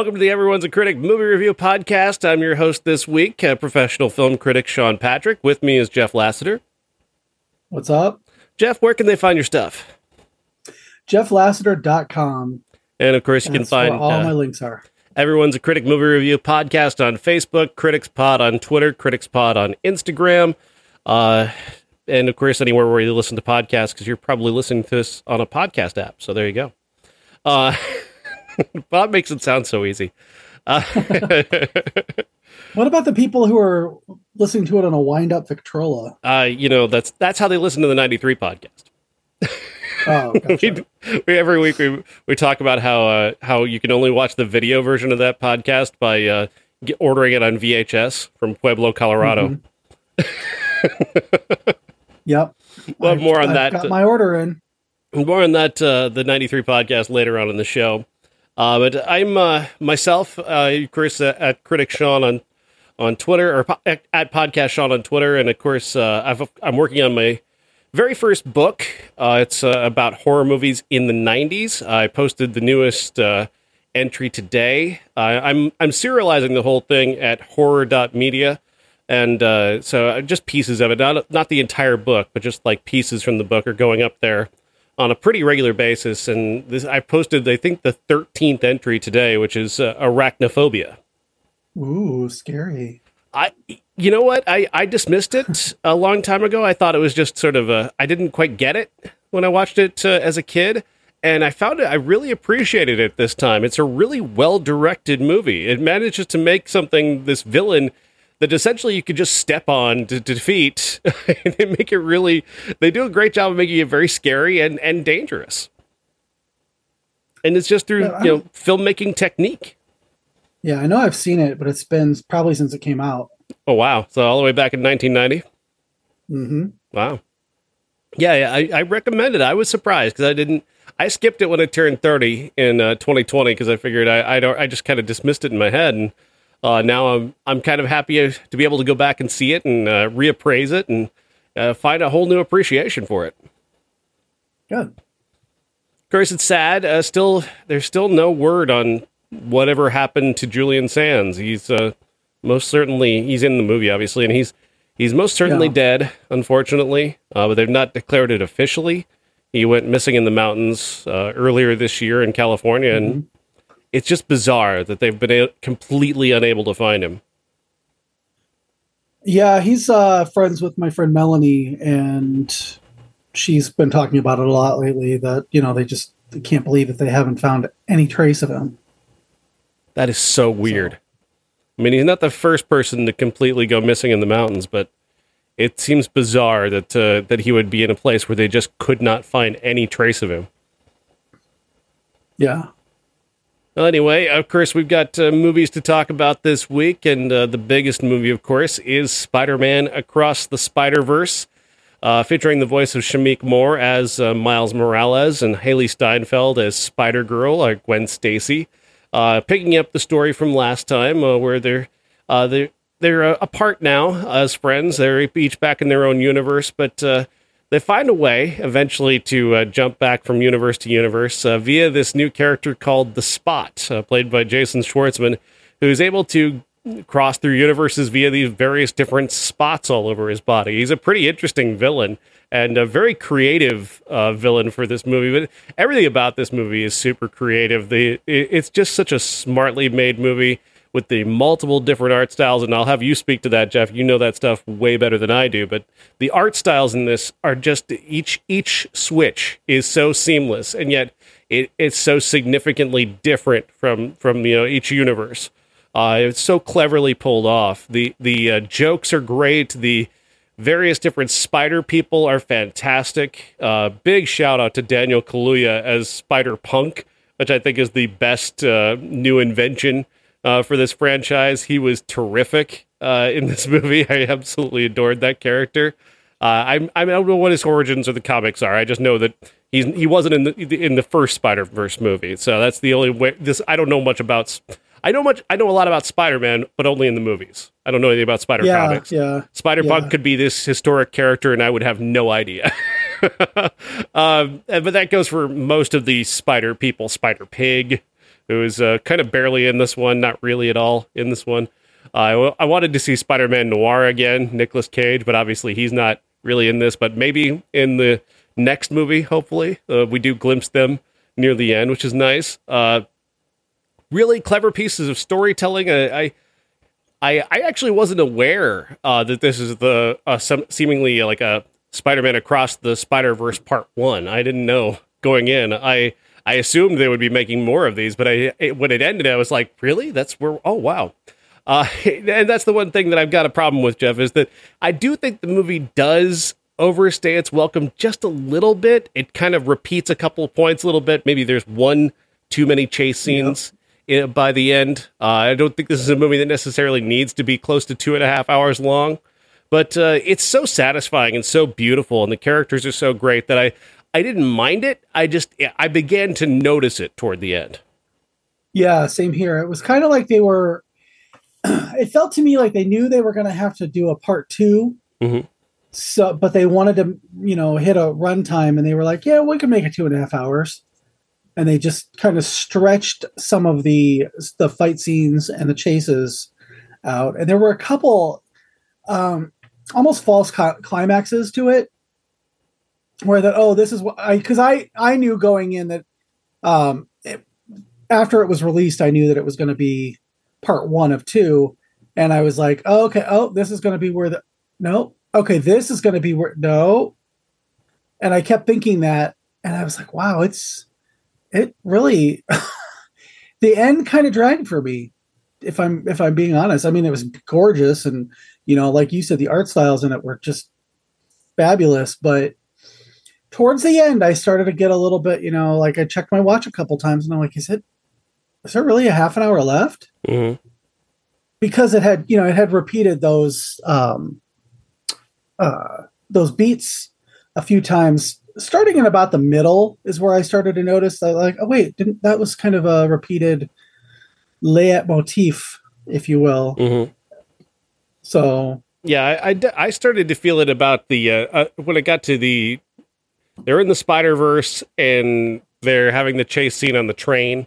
Welcome to the Everyone's a Critic movie review podcast. I'm your host this week, uh, professional film critic Sean Patrick. With me is Jeff Lassiter. What's up? Jeff, where can they find your stuff? JeffLassiter.com. And of course, you can find all uh, my links are. Everyone's a Critic movie review podcast on Facebook, Critics Pod on Twitter, Critics Pod on Instagram, uh, and of course, anywhere where you listen to podcasts, because you're probably listening to this on a podcast app. So there you go. Uh, Bob makes it sound so easy. Uh, What about the people who are listening to it on a wind up Victrola? uh, you know, that's that's how they listen to the 93 podcast. Oh, gotcha. we, we every week we we talk about how uh, how you can only watch the video version of that podcast by uh, get, ordering it on VHS from Pueblo, Colorado. yep. We'll have more on I've that. Got my order in. More on that uh, the ninety three podcast later on in the show. Uh, but I'm uh, myself, uh, Chris uh, at Critic Sean on on Twitter or po- at, at Podcast Sean on Twitter, and of course uh, I've, I'm working on my very first book. Uh, it's about horror movies in the '90s. I posted the newest entry today. I'm I'm serializing the whole thing at horror.media. And so just pieces of it, not not the entire book, but just like pieces from the book are going up there on a pretty regular basis. And this, I posted, I think, the 13th entry today, which is uh, arachnophobia. Ooh, scary. I, you know what? I, I dismissed it a long time ago. I thought it was just sort of a, I didn't quite get it when I watched it uh, as a kid. And I found it, I really appreciated it this time. It's a really well directed movie. It manages to make something, this villain, that essentially you could just step on to, to defeat. they make it really, they do a great job of making it very scary and, and dangerous. And it's just through, Yeah, you know, filmmaking technique. Yeah, I know I've seen it, but it's been probably since it came out. Oh, wow. So all the way back in 1990? hmm Wow. Yeah, yeah I, I recommend it. I was surprised because I didn't. I skipped it when I turned thirty in uh, 2020 because I figured I I, don't, I just kind of dismissed it in my head, and uh, now I'm I'm kind of happy to be able to go back and see it and uh, reappraise it and uh, find a whole new appreciation for it. Good. Of course, it's sad. Uh, still, there's still no word on whatever happened to Julian Sands. He's uh, most certainly he's in the movie, obviously, and he's he's most certainly Yeah. dead, unfortunately. Uh, but they've not declared it officially. He went missing in the mountains uh, earlier this year in California, and it's just bizarre that they've been a- completely unable to find him. Yeah, he's uh, friends with my friend Melanie, and she's been talking about it a lot lately. That you know they just they can't believe that they haven't found any trace of him. That is so weird. I mean, he's not the first person to completely go missing in the mountains, but it seems bizarre that uh, that he would be in a place where they just could not find any trace of him. Yeah. Anyway, of course, we've got uh, movies to talk about this week, and uh, the biggest movie, of course, is Spider-Man Across the Spider-Verse, uh, featuring the voice of Shameik Moore as uh, Miles Morales and Hailee Steinfeld as Spider-Girl, or Gwen Stacy, uh, picking up the story from last time, uh, where they're uh, they're they're uh, apart now as friends. They're each back in their own universe, but uh, they find a way eventually to uh, jump back from universe to universe uh, via this new character called the Spot, uh, played by Jason Schwartzman, who is able to cross through universes via these various different spots all over his body. He's a pretty interesting villain and a very creative uh, villain for this movie. But everything about this movie is super creative. The it, it's just such a smartly made movie with the multiple different art styles. And I'll have you speak to that, Jeff. You know that stuff way better than I do. But the art styles in this are just each each switch is so seamless, and yet it, it's so significantly different from from you know each universe. Uh, it's so cleverly pulled off. The the uh, jokes are great. The various different spider people are fantastic. Uh, big shout out to Daniel Kaluuya as Spider Punk, which I think is the best uh, new invention uh, for this franchise. He was terrific uh, in this movie. I absolutely adored that character. Uh, I I don't know what his origins or the comics are. I just know that he's he wasn't in the in the first Spider Verse movie, so that's the only way. This I don't know much about. I know much. I know a lot about Spider Man, but only in the movies. I don't know anything about Spider Yeah, comics. yeah. Spider Punk yeah. could be this historic character, and I would have no idea. um, but that goes for most of the Spider people. Spider Pig, who is uh, kind of barely in this one, not really at all in this one. Uh, I wanted to see Spider Man Noir again, Nicolas Cage, but obviously he's not really in this. But maybe in the next movie, hopefully, uh, we do glimpse them near the end, which is nice. Uh, really clever pieces of storytelling. I, I, I actually wasn't aware uh, that this is the uh, some, seemingly like a Spider-Man across the Spider-Verse Part One. I didn't know going in. I I assumed they would be making more of these, but I it, when it ended, I was like, really? That's where? Oh wow. Uh, and that's the one thing that I've got a problem with, Jeff, is that I do think the movie does overstay its welcome just a little bit. It kind of repeats a couple of points a little bit. Maybe there's one too many chase scenes yep. in, by the end. Uh, I don't think this is a movie that necessarily needs to be close to two and a half hours long. But uh, it's so satisfying and so beautiful, and the characters are so great that I I didn't mind it. I just I began to notice it toward the end. Yeah, same here. It was kind of like they were. It felt to me like they knew they were going to have to do a part 2 mm-hmm. So, but they wanted to, you know, hit a runtime, and they were like, "Yeah, we can make it two and a half hours." And they just kind of stretched some of the the fight scenes and the chases out, and there were a couple. Um, almost false climaxes to it where that oh this is what i because i i knew going in that um it, after it was released i knew that it was going to be part one of two and i was like oh, okay oh this is going to be where the no okay this is going to be where no and i kept thinking that and i was like wow it's it really the end kind of dragged for me if i'm if i'm being honest i mean it was gorgeous and you know, like you said, the art styles in it were just fabulous. But towards the end, I started to get a little bit, you know, like I checked my watch a couple times and I'm like, is it, is there really a half an hour left? Mm-hmm. Because it had, you know, it had repeated those, um, uh, those beats a few times. Starting in about the middle is where I started to notice that, like, oh wait, didn't that was kind of a repeated leitmotif, if you will. Mm-hmm. So yeah, I, I, I, started to feel it about the uh, uh, when it got to the they're in the Spider Verse and they're having the chase scene on the train,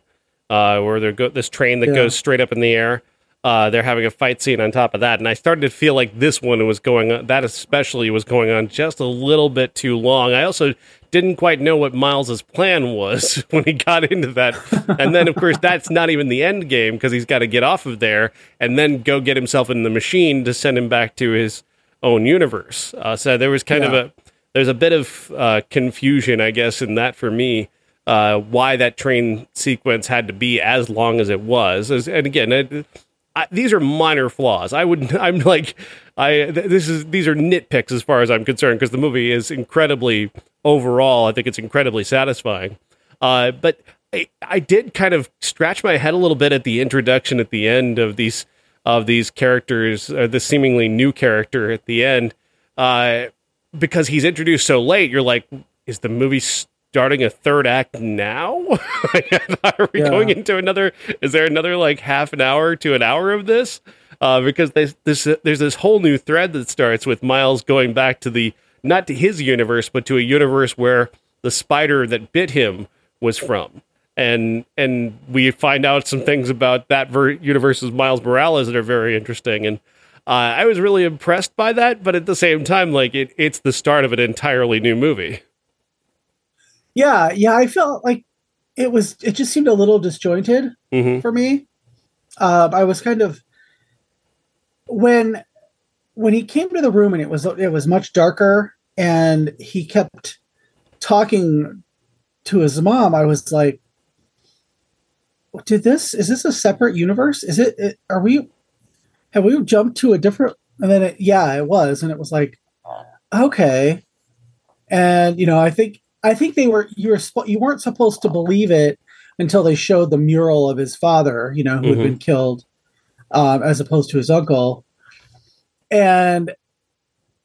uh, where they're go- this train that yeah. goes straight up in the air. Uh, they're having a fight scene on top of that, and I started to feel like this one was going on. That especially was going on just a little bit too long. I also didn't quite know what Miles's plan was when he got into that, and then of course that's not even the end game because he's got to get off of there and then go get himself in the machine to send him back to his own universe. Uh, so there was kind yeah. of a there's a bit of uh, confusion, I guess, in that for me. Uh, why that train sequence had to be as long as it was, as, and again, it, I, these are minor flaws. I would, I'm like, I this is these are nitpicks as far as I'm concerned because the movie is incredibly overall. I think it's incredibly satisfying. Uh, but I, I did kind of scratch my head a little bit at the introduction at the end of these of these characters, uh, the seemingly new character at the end, uh, because he's introduced so late. You're like, is the movie starting a third act now? Are we yeah. going into another? Is there another like half an hour to an hour of this? Uh, because there's this there's this whole new thread that starts with Miles going back to the not to his universe, but to a universe where the spider that bit him was from. And and we find out some things about that ver- universe's Miles Morales that are very interesting. And uh, I was really impressed by that, but at the same time, like it, it's the start of an entirely new movie. Yeah, yeah, I felt like it was. It just seemed a little disjointed mm-hmm. for me. Uh, I was kind of when when he came to the room and it was it was much darker and he kept talking to his mom. I was like, "Did this? Is this a separate universe? Is it? it are we? Have we jumped to a different?" And then it, yeah, it was, and it was like, okay. And you know, I think I think they were you were you weren't supposed to believe it until they showed the mural of his father, you know, who mm-hmm. had been killed, um, as opposed to his uncle. And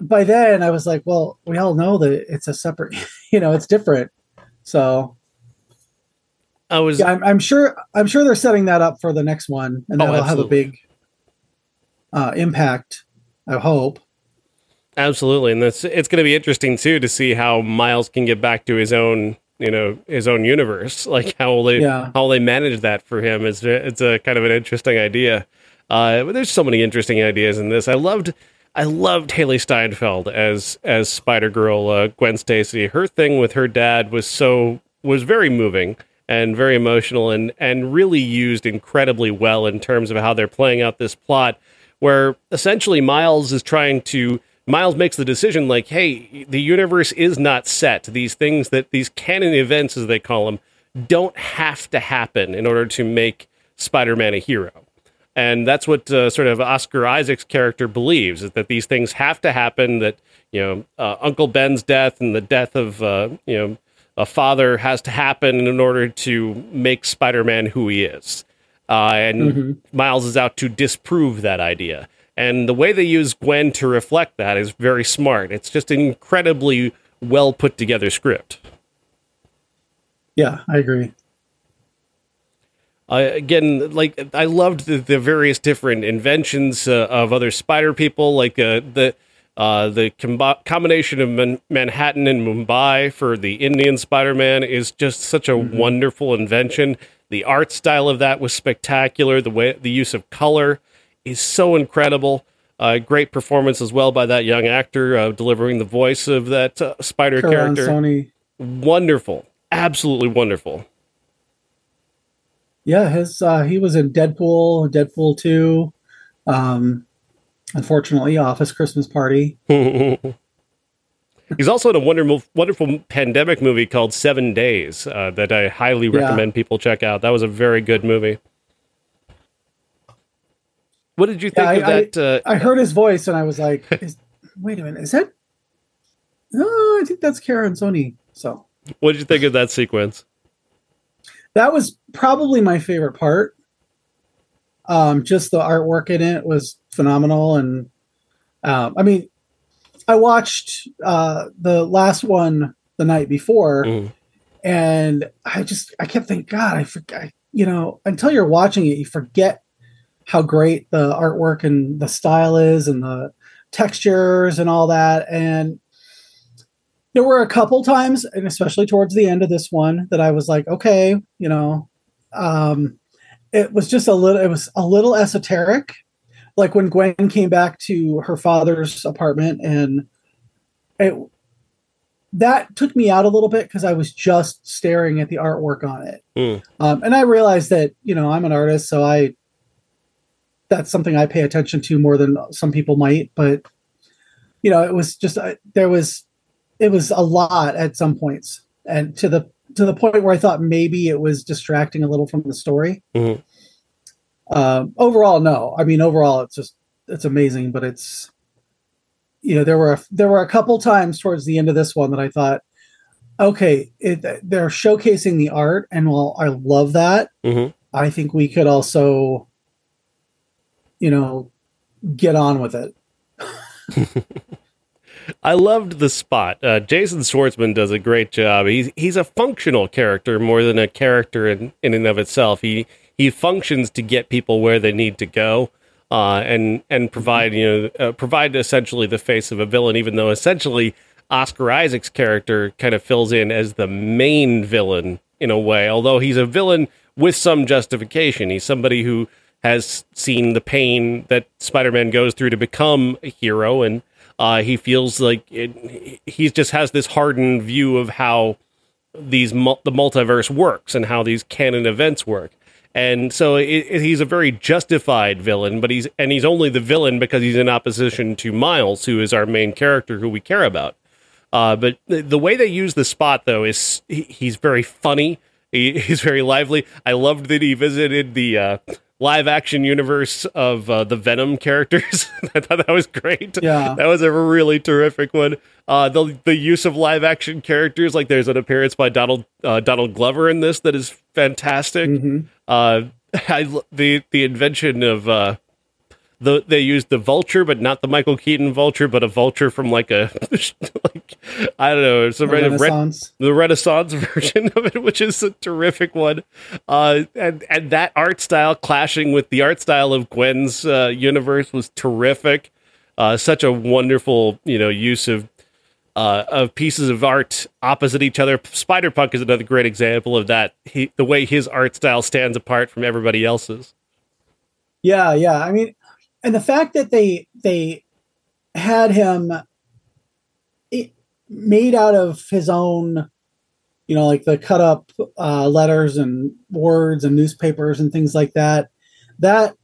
by then, I was like, well, we all know that it's a separate, you know, it's different. So I was, yeah, I'm, I'm, sure, I'm sure they're setting that up for the next one, and oh, that'll have a big uh, impact. I hope. Absolutely, and that's it's going to be interesting too to see how Miles can get back to his own you know his own universe. Like how will they Yeah. how will they manage that for him is it's a kind of an interesting idea. Uh, but there's so many interesting ideas in this. I loved I loved Hailee Steinfeld as as Spider Girl uh, Gwen Stacy. Her thing with her dad was so was very moving and very emotional and and really used incredibly well in terms of how they're playing out this plot where essentially Miles is trying to Miles makes the decision like, hey, the universe is not set. These things that these canon events, as they call them, don't have to happen in order to make Spider-Man a hero. And that's what uh, sort of Oscar Isaac's character believes is that these things have to happen. That you know, uh, Uncle Ben's death and the death of uh, you know a father has to happen in order to make Spider-Man who he is. Uh, and Miles is out to disprove that idea. And the way they use Gwen to reflect that is very smart. It's just an incredibly well put together script. Yeah, I agree. Uh, again, like I loved the, the various different inventions uh, of other spider people, like uh, the uh, the combo- combination of Man- Manhattan and Mumbai for the Indian Spider-Man is just such a wonderful invention. The art style of that was spectacular. The way the use of color is so incredible. Uh, great performance as well by that young actor uh, delivering the voice of that uh, spider Karan character. Soni. Wonderful, absolutely wonderful. Yeah, his uh, he was in Deadpool, Deadpool two. Um, unfortunately, Office Christmas Party. He's also in a wonderful, wonderful pandemic movie called Seven Days uh, that I highly Yeah. recommend people check out. That was a very good movie. What did you think Yeah, of I- that? uh, I heard his voice and I was like, is, "Wait a minute, is that?" Oh, I think that's Karan Soni. So what did you think of that sequence? that was probably my favorite part. Um, just the artwork in it was phenomenal, and um, I mean, I watched uh, the last one the night before, Mhm. and I just I kept thinking, God, I forget. You know, until you're watching it, you forget how great the artwork and the style is, and the textures and all that. And there were a couple times, and especially towards the end of this one, that I was like, okay, you know, um, it was just a little, it was a little esoteric. Like when Gwen came back to her father's apartment, and it that took me out a little bit because I was just staring at the artwork on it, Hmm. um, and I realized that you know I'm an artist, so I that's something I pay attention to more than some people might. But you know, it was just uh, there was it was a lot at some points, and to the to the point where I thought maybe it was distracting a little from the story. Mhm. Um, overall, no. I mean, overall, it's just it's amazing, but it's you know there were a, there were a couple times towards the end of this one that I thought, okay, it, they're showcasing the art, and while I love that, Mhm. I think we could also, you know, get on with it. I loved the spot. Uh, Jason Schwartzman does a great job. He's he's a functional character more than a character in, in and of itself. He he functions to get people where they need to go, uh, and and provide you know uh, provide essentially the face of a villain. Even though essentially Oscar Isaac's character kind of fills in as the main villain in a way, although he's a villain with some justification. He's somebody who has seen the pain that Spider-Man goes through to become a hero, and uh, he feels like it, he just has this hardened view of how these the multiverse works and how these canon events work. And so it, it, he's a very justified villain, but he's and he's only the villain because he's in opposition to Miles, who is our main character who we care about. Uh, but the, the way they use the spot, though, is he, he's very funny. He, he's very lively. I loved that he visited the uh, live action universe of uh, the Venom characters. I thought that was great. Yeah. that was a really terrific one. Uh, the the use of live action characters, like there's an appearance by Donald uh, Donald Glover in this that is fantastic. Mhm. Uh, I the the invention of uh, the they used the vulture, but not the Michael Keaton vulture, but a vulture from like a like I don't know, it's a The Renaissance. the Renaissance version of it, which is a terrific one. Uh, and and that art style clashing with the art style of Gwen's uh, universe was terrific. Uh, such a wonderful, you know, use of uh, of pieces of art opposite each other. Spider Punk is another great example of that. He, the way his art style stands apart from everybody else's. Yeah, yeah. I mean, and the fact that they they had him it, made out of his own, you know, like the cut up uh, letters and words and newspapers and things like that. That,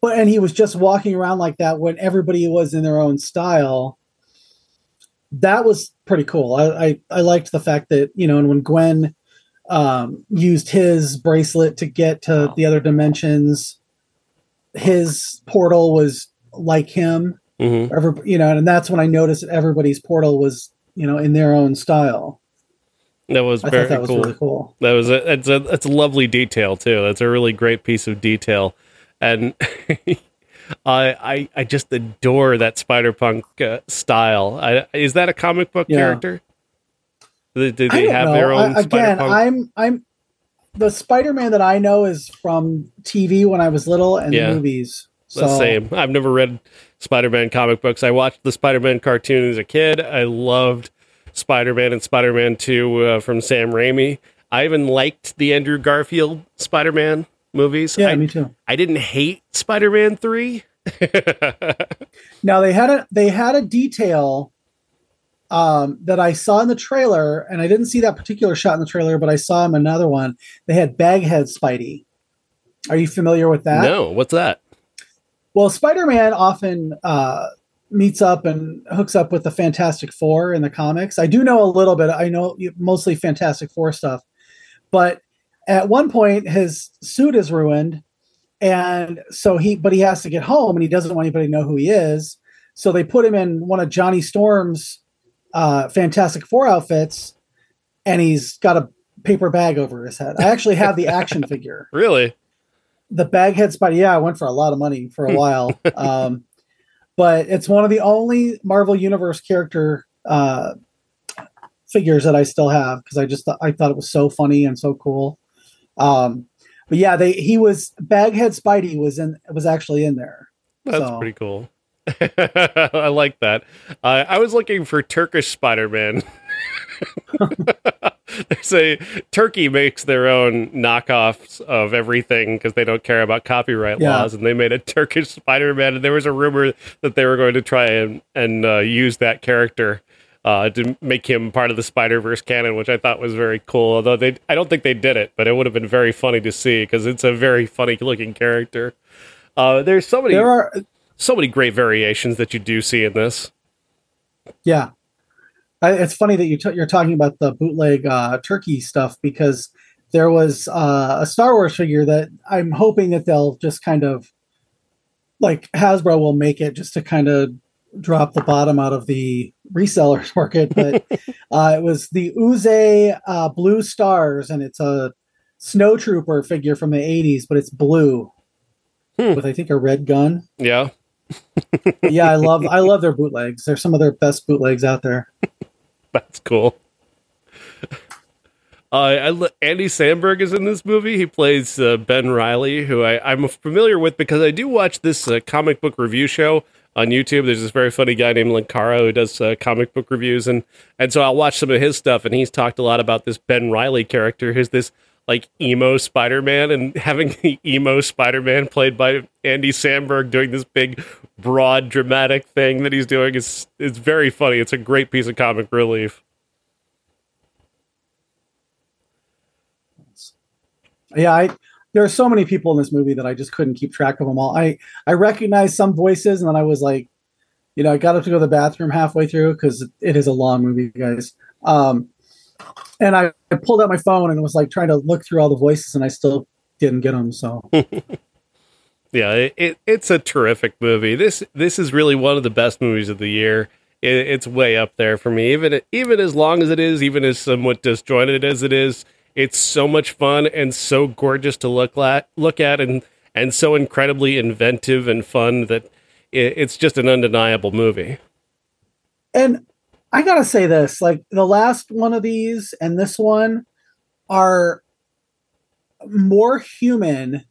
but and he was just walking around like that when everybody was in their own style. That was pretty cool. I I, I liked the fact that you know, and when Gwen um, used his bracelet to get to the other dimensions his portal was like him. Mm-hmm. Every, you know, and that's when I noticed that everybody's portal was, you know, in their own style. That was I very that was cool. really cool. That was a it's a it's a lovely detail too. That's a really great piece of detail, and I I I just adore that Spider Punk uh, style. I, is that a comic book Yeah. character? Do, do they have know. their own I, again? I'm I'm the Spider-Man that I know is from TV when I was little and Yeah. the movies. So the same. I've never read Spider-Man comic books. I watched the Spider-Man cartoon as a kid. I loved Spider-Man and Spider-Man 2 uh, from Sam Raimi. I even liked the Andrew Garfield Spider-Man movies. Yeah, I, me too. I didn't hate Spider-Man 3. Now they had a they had a detail um, that I saw in the trailer, and I didn't see that particular shot in the trailer, but I saw him in another one. They had Baghead Spidey. Are you familiar with that? no, what's that? Well, Spider Man often uh, meets up and hooks up with the Fantastic Four in the comics. I do know a little bit. I know mostly Fantastic Four stuff, but at one point his suit is ruined, and so he but he has to get home, and he doesn't want anybody to know who he is. So they put him in one of Johnny Storm's uh, Fantastic Four outfits, and he's got a paper bag over his head. I actually have the action figure Really? the baghead spidey yeah i went for a lot of money for a while um, but it's one of the only marvel universe character uh, figures that i still have because i just th- i thought it was so funny and so cool um, but yeah they he was baghead spidey was in was actually in there That's So- pretty cool. I like that. Uh, I was looking for Turkish Spider-Man. they say Turkey makes their own knockoffs of everything because they don't care about copyright Yeah. laws, and they made a Turkish Spider-Man. And there was a rumor that they were going to try and and uh, use that character uh, to make him part of the Spider Verse canon, which I thought was very cool. Although they, I don't think they did it, but it would have been very funny to see because it's a very funny looking character. Uh, there's so many there are so many great variations that you do see in this. Yeah, I, it's funny that you t- you're talking about the bootleg uh, turkey stuff because there was uh, a Star Wars figure that I'm hoping that they'll just kind of like Hasbro will make it just to kind of drop the bottom out of the resellers market. But uh, it was the Uzay uh, Blue Stars, and it's a snowtrooper figure from the 80s, but it's blue Hmm. with I think a red gun. Yeah, yeah, I love I love their bootlegs. They're some of their best bootlegs out there. that's cool. Uh, I, lo- Andy Samberg is in this movie. He plays uh, Ben Riley, who I, I'm familiar with because I do watch this uh, comic book review show on YouTube. There's this very funny guy named Linkara who does uh, comic book reviews, and and so I'll watch some of his stuff. And he's talked a lot about this Ben Riley character, who's this like emo Spider-Man, and having the emo Spider-Man played by Andy Samberg doing this big, broad, dramatic thing that he's doing is is very funny. It's a great piece of comic relief. Yeah, I there are so many people in this movie that I just couldn't keep track of them all. I I recognized some voices, and then I was like, you know, I got up to go to the bathroom halfway through because it is a long movie, guys. Um, and I, I pulled out my phone and was like trying to look through all the voices, and I still didn't get them. So Yeah, it, it, it's a terrific movie. This this is really one of the best movies of the year. It, it's way up there for me. Even even as long as it is, even as somewhat disjointed as it is, it's so much fun and so gorgeous to look at, look at, and and so incredibly inventive and fun that it, it's just an undeniable movie. And I gotta say this: like the last one of these and this one are more human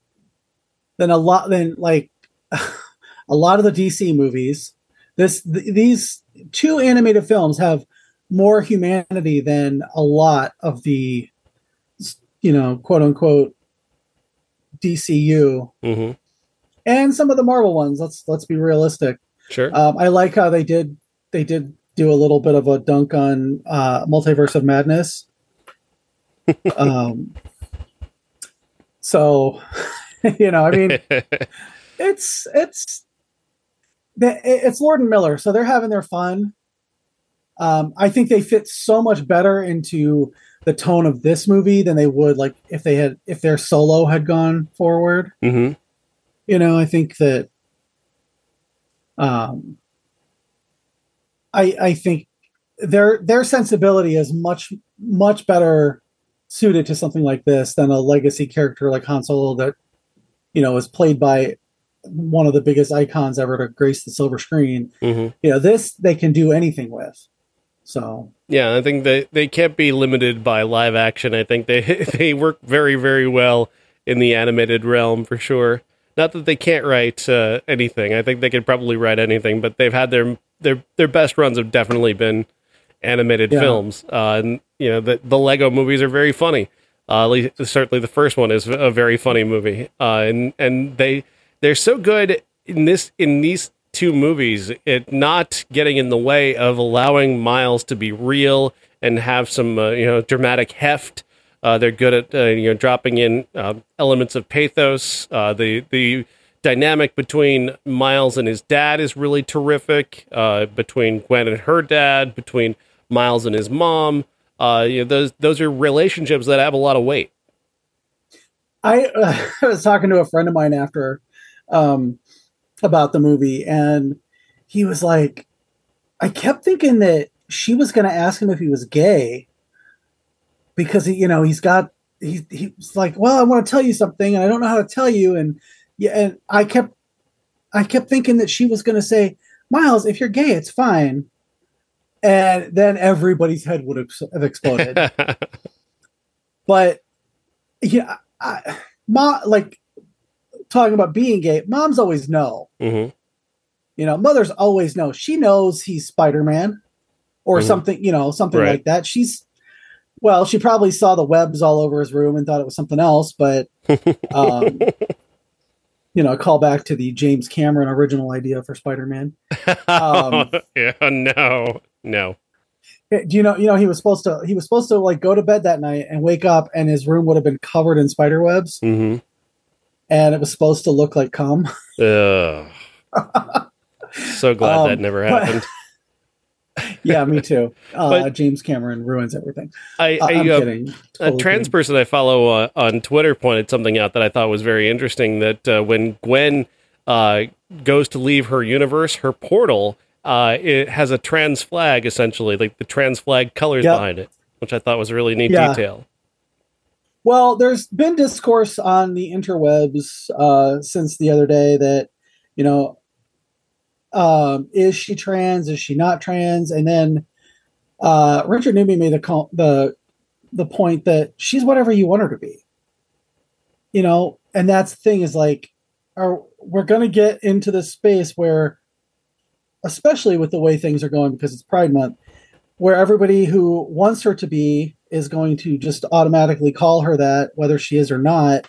than a lot than like a lot of the DC movies. This th- these two animated films have more humanity than a lot of the, you know, quote unquote DCU hmm and some of the Marvel ones. Let's let's be realistic. Sure. Um, I like how they did they did do a little bit of a dunk on uh, Multiverse of Madness. um, so, you know, I mean, it's it's it's Lord and Miller, so they're having their fun. Um, I think they fit so much better into the tone of this movie than they would like if they had if their solo had gone forward. hmm You know, I think that um I I think their their sensibility is much much better suited to something like this than a legacy character like Han Solo that you know is played by one of the biggest icons ever to grace the silver screen. hmm You know, this they can do anything with. So Yeah, I think they they can't be limited by live action. I think they they work very very well in the animated realm for sure. Not that they can't write uh, anything. I think they could probably write anything, but they've had their their their best runs have definitely been animated Yeah. films. Uh, and you know the the Lego movies are very funny. Uh, at least, certainly the first one is a very funny movie. Uh, and and they they're so good in this in these two movies it not getting in the way of allowing Miles to be real and have some uh, you know dramatic heft. Uh, they're good at uh, you know dropping in uh, elements of pathos. Uh, the the dynamic between Miles and his dad is really terrific. Uh, between Gwen and her dad, between Miles and his mom, uh, you know, those those are relationships that have a lot of weight. I, uh, I was talking to a friend of mine after um, about the movie, and he was like, I kept thinking that she was going to ask him if he was gay because he, you know he's got he he's like, well, I want to tell you something, and I don't know how to tell you, and yeah, and I kept I kept thinking that she was going to say, Miles, if you're gay, it's fine, and then everybody's head would have exploded but yeah, I, mom, like talking about being gay, moms always know. hmm You know, mothers always know. She knows he's Spider Man or Mhm. something. You know, something Right. like that. She's well, she probably saw the webs all over his room and thought it was something else, but um, you know, call back to the James Cameron original idea for Spider Man. Um, yeah, no, no. Do you know? You know, he was supposed to. He was supposed to like go to bed that night and wake up, and his room would have been covered in spider webs, hmm and it was supposed to look like cum. Ugh. so glad Um, that never but- happened. yeah, me too. Uh, James Cameron ruins everything. I, Uh, I I'm uh, kidding. a trans kidding. person I follow uh, on Twitter pointed something out that I thought was very interesting. That uh, when Gwen uh, goes to leave her universe, her portal uh, it has a trans flag essentially, like the trans flag colors Yep. behind it, which I thought was a really neat Yeah. detail. Well, there's been discourse on the interwebs uh, since the other day that you know, um, is she trans? Is she not trans? And then uh, Richard Newby made the the the point that she's whatever you want her to be. You know, and that's the thing is like, are we're going to get into this space where, especially with the way things are going because it's Pride Month, where everybody who wants her to be is going to just automatically call her that, whether she is or not.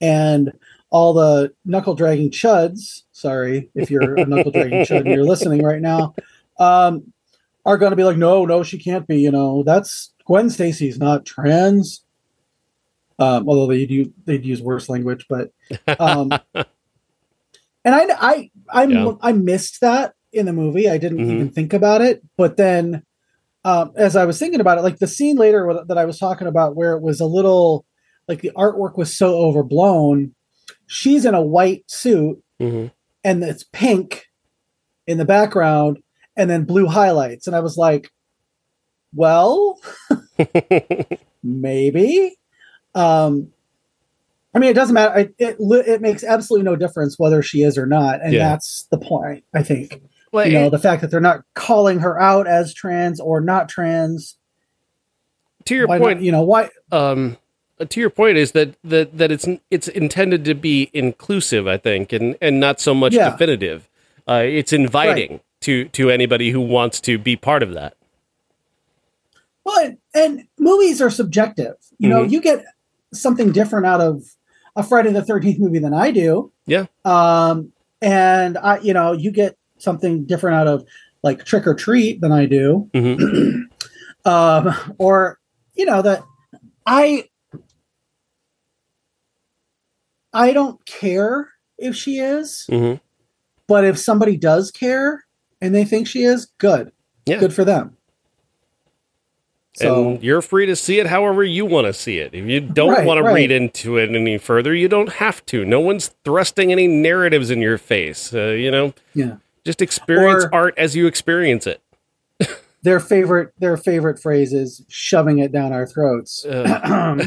And all the knuckle dragging chuds, sorry if you're a knuckle dragging chud and you're listening right now, um, are going to be like, no, no, she can't be. You know, that's Gwen Stacy's not trans. Um, although they'd use, they'd use worse language, but um, and I I I, Yeah. I missed that in the movie. I didn't Mhm. even think about it, but then um, as I was thinking about it, like the scene later that I was talking about, where it was a little like the artwork was so overblown. She's in a white suit hmm and it's pink in the background, and then blue highlights, and I was like, well, maybe. Um, I mean, it doesn't matter. It, it it makes absolutely no difference whether she is or not, and Yeah. that's the point. I think Well, you know it- the fact that they're not calling her out as trans or not trans. to your point, not, you know why? um, to your point is that, that that it's it's intended to be inclusive, I think, and and not so much Yeah. definitive. Uh, it's inviting. to to anybody who wants to be part of that. Well, and, and movies are subjective. You know, you get something different out of a Friday the Thirteenth movie than I do. Yeah. Um, and I, you know, you get something different out of like Trick or Treat than I do. Mhm. um, or you know that I I don't care if she is, hmm but if somebody does care and they think she is, good. Yeah. Good for them. So and you're free to see it however you want to see it. If you don't Right, want to right. read into it any further, you don't have to. No one's thrusting any narratives in your face. Uh, you know, yeah. just experience Or- art as you experience it. Their favorite their favorite phrase is shoving it down our throats. Uh.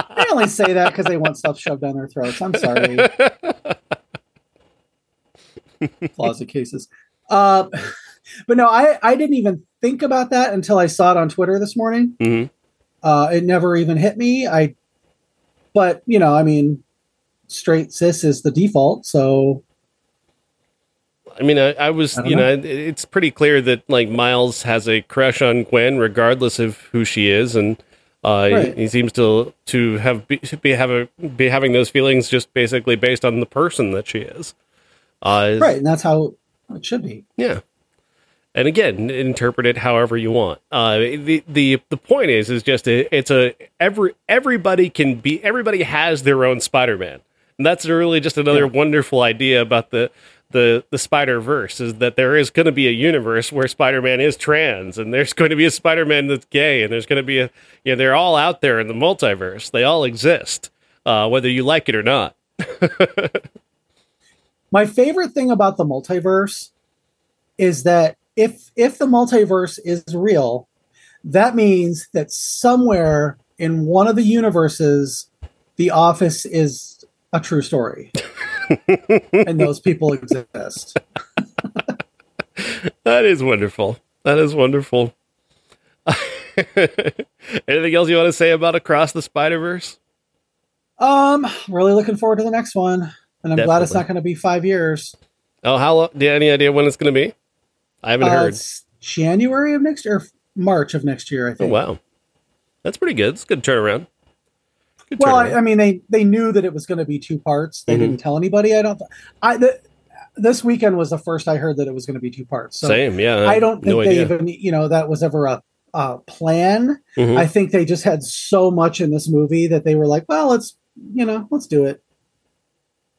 only say that because they want stuff shoved down their throats. I'm sorry. Closet cases. Uh, but no, I, I didn't even think about that until I saw it on Twitter this morning. Mhm. Uh, it never even hit me. I, but you know, I mean, straight cis is the default. So I mean, I, I was, I you know, know. it's pretty clear that like Miles has a crush on Gwen, regardless of who she is, and uh, Right. he, he seems to to have be, be have a, be having those feelings just basically based on the person that she is. Uh, right, and that's how it should be. Yeah. And again, interpret it however you want. Uh, the the the point is is just a, it's a every everybody can be everybody has their own Spider-Man, and that's really just another Yeah. wonderful idea about the the the Spider Verse is that there is going to be a universe where Spider-Man is trans, and there's going to be a Spider-Man that's gay, and there's going to be a you know they're all out there in the multiverse. They all exist, uh, whether you like it or not. My favorite thing about the multiverse is that if if the multiverse is real, that means that somewhere in one of the universes, the office is a true story. and those people exist. That is wonderful. That is wonderful. Anything else you want to say about Across the Spider Verse? Um, really looking forward to the next one. And I'm glad it's not going to be five years. Oh, how long? Do you have any idea when it's going to be? I haven't Uh, heard. January of next year, or March of next year, I think. Oh wow, that's pretty good. It's a good turnaround. Well, I. I mean, they they knew that it was going to be two parts. They Mhm. didn't tell anybody. I don't. th- I the, this weekend was the first I heard that it was going to be two parts. So Same, yeah. I don't think no they idea. even you know that was ever a, a plan. Mhm. I think they just had so much in this movie that they were like, well, let's you know, let's do it.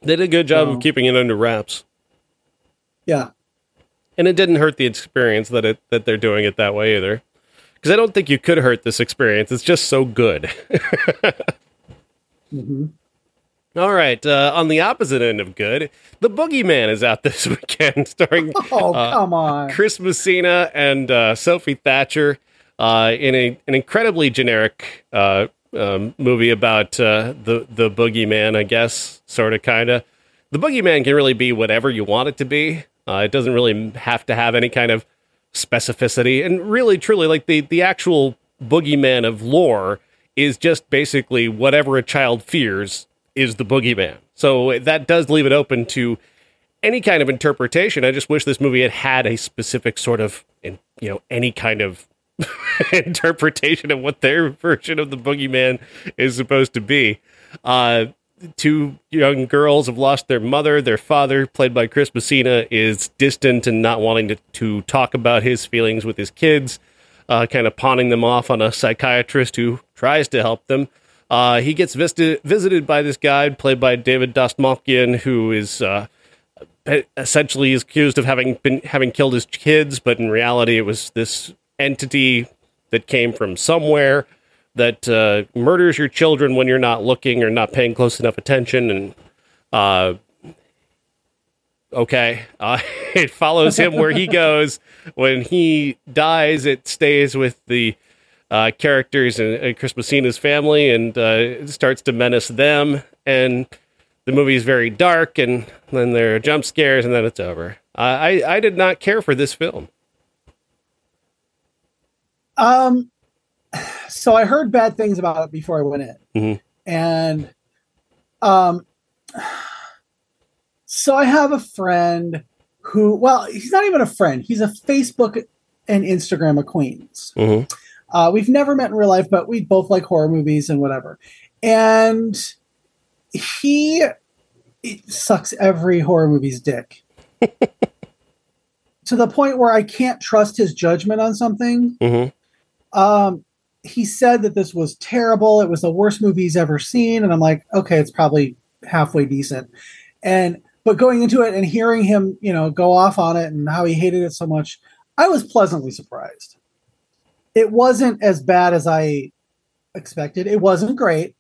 They did a good job No. of keeping it under wraps, Yeah, and it didn't hurt the experience that it that they're doing it that way either. Because I don't think you could hurt this experience. It's just so good. hmm All right. Uh, on the opposite end of good, The Boogeyman is out this weekend, starring Oh Uh, come on! Chris Messina and uh, Sophie Thatcher uh, in a, an incredibly generic uh, um, movie about uh, the the boogeyman, I guess, sort of, kind of. The boogeyman can really be whatever you want it to be. Uh, it doesn't really have to have any kind of specificity, and really, truly, like the the actual boogeyman of lore is just basically whatever a child fears is the boogeyman. So that does leave it open to any kind of interpretation. I just wish this movie had had a specific sort of, you know, any kind of interpretation of what their version of the boogeyman is supposed to be. Uh, two young girls have lost their mother. Their father, played by Chris Messina, is distant and not wanting to, to talk about his feelings with his kids, uh, kind of pawning them off on a psychiatrist who tries to help them. Uh, he gets visited, visited by this guy, played by David Dastmalchian, who is uh, essentially is accused of having been having killed his kids, but in reality, it was this entity that came from somewhere that uh, murders your children when you're not looking or not paying close enough attention. And uh, okay, uh, it follows him where he goes. When he dies, it stays with the uh, characters and uh, Chris Messina's family, and uh, it starts to menace them. And the movie is very dark, and then there are jump scares, and then it's over. I I, I did not care for this film. Um, so I heard bad things about it before I went in, Mhm. and um, so I have a friend who, well, he's not even a friend. He's a Facebook and Instagram acquaintance. Mhm. Uh, we've never met in real life, but we both like horror movies and whatever. And he it sucks every horror movie's dick to the point where I can't trust his judgment on something. Mm-hmm. Um, he said that this was terrible. It was the worst movie he's ever seen, and I'm like, okay, it's probably halfway decent. And but going into it and hearing him, you know, go off on it and how he hated it so much, I was pleasantly surprised. It wasn't as bad as I expected. It wasn't great.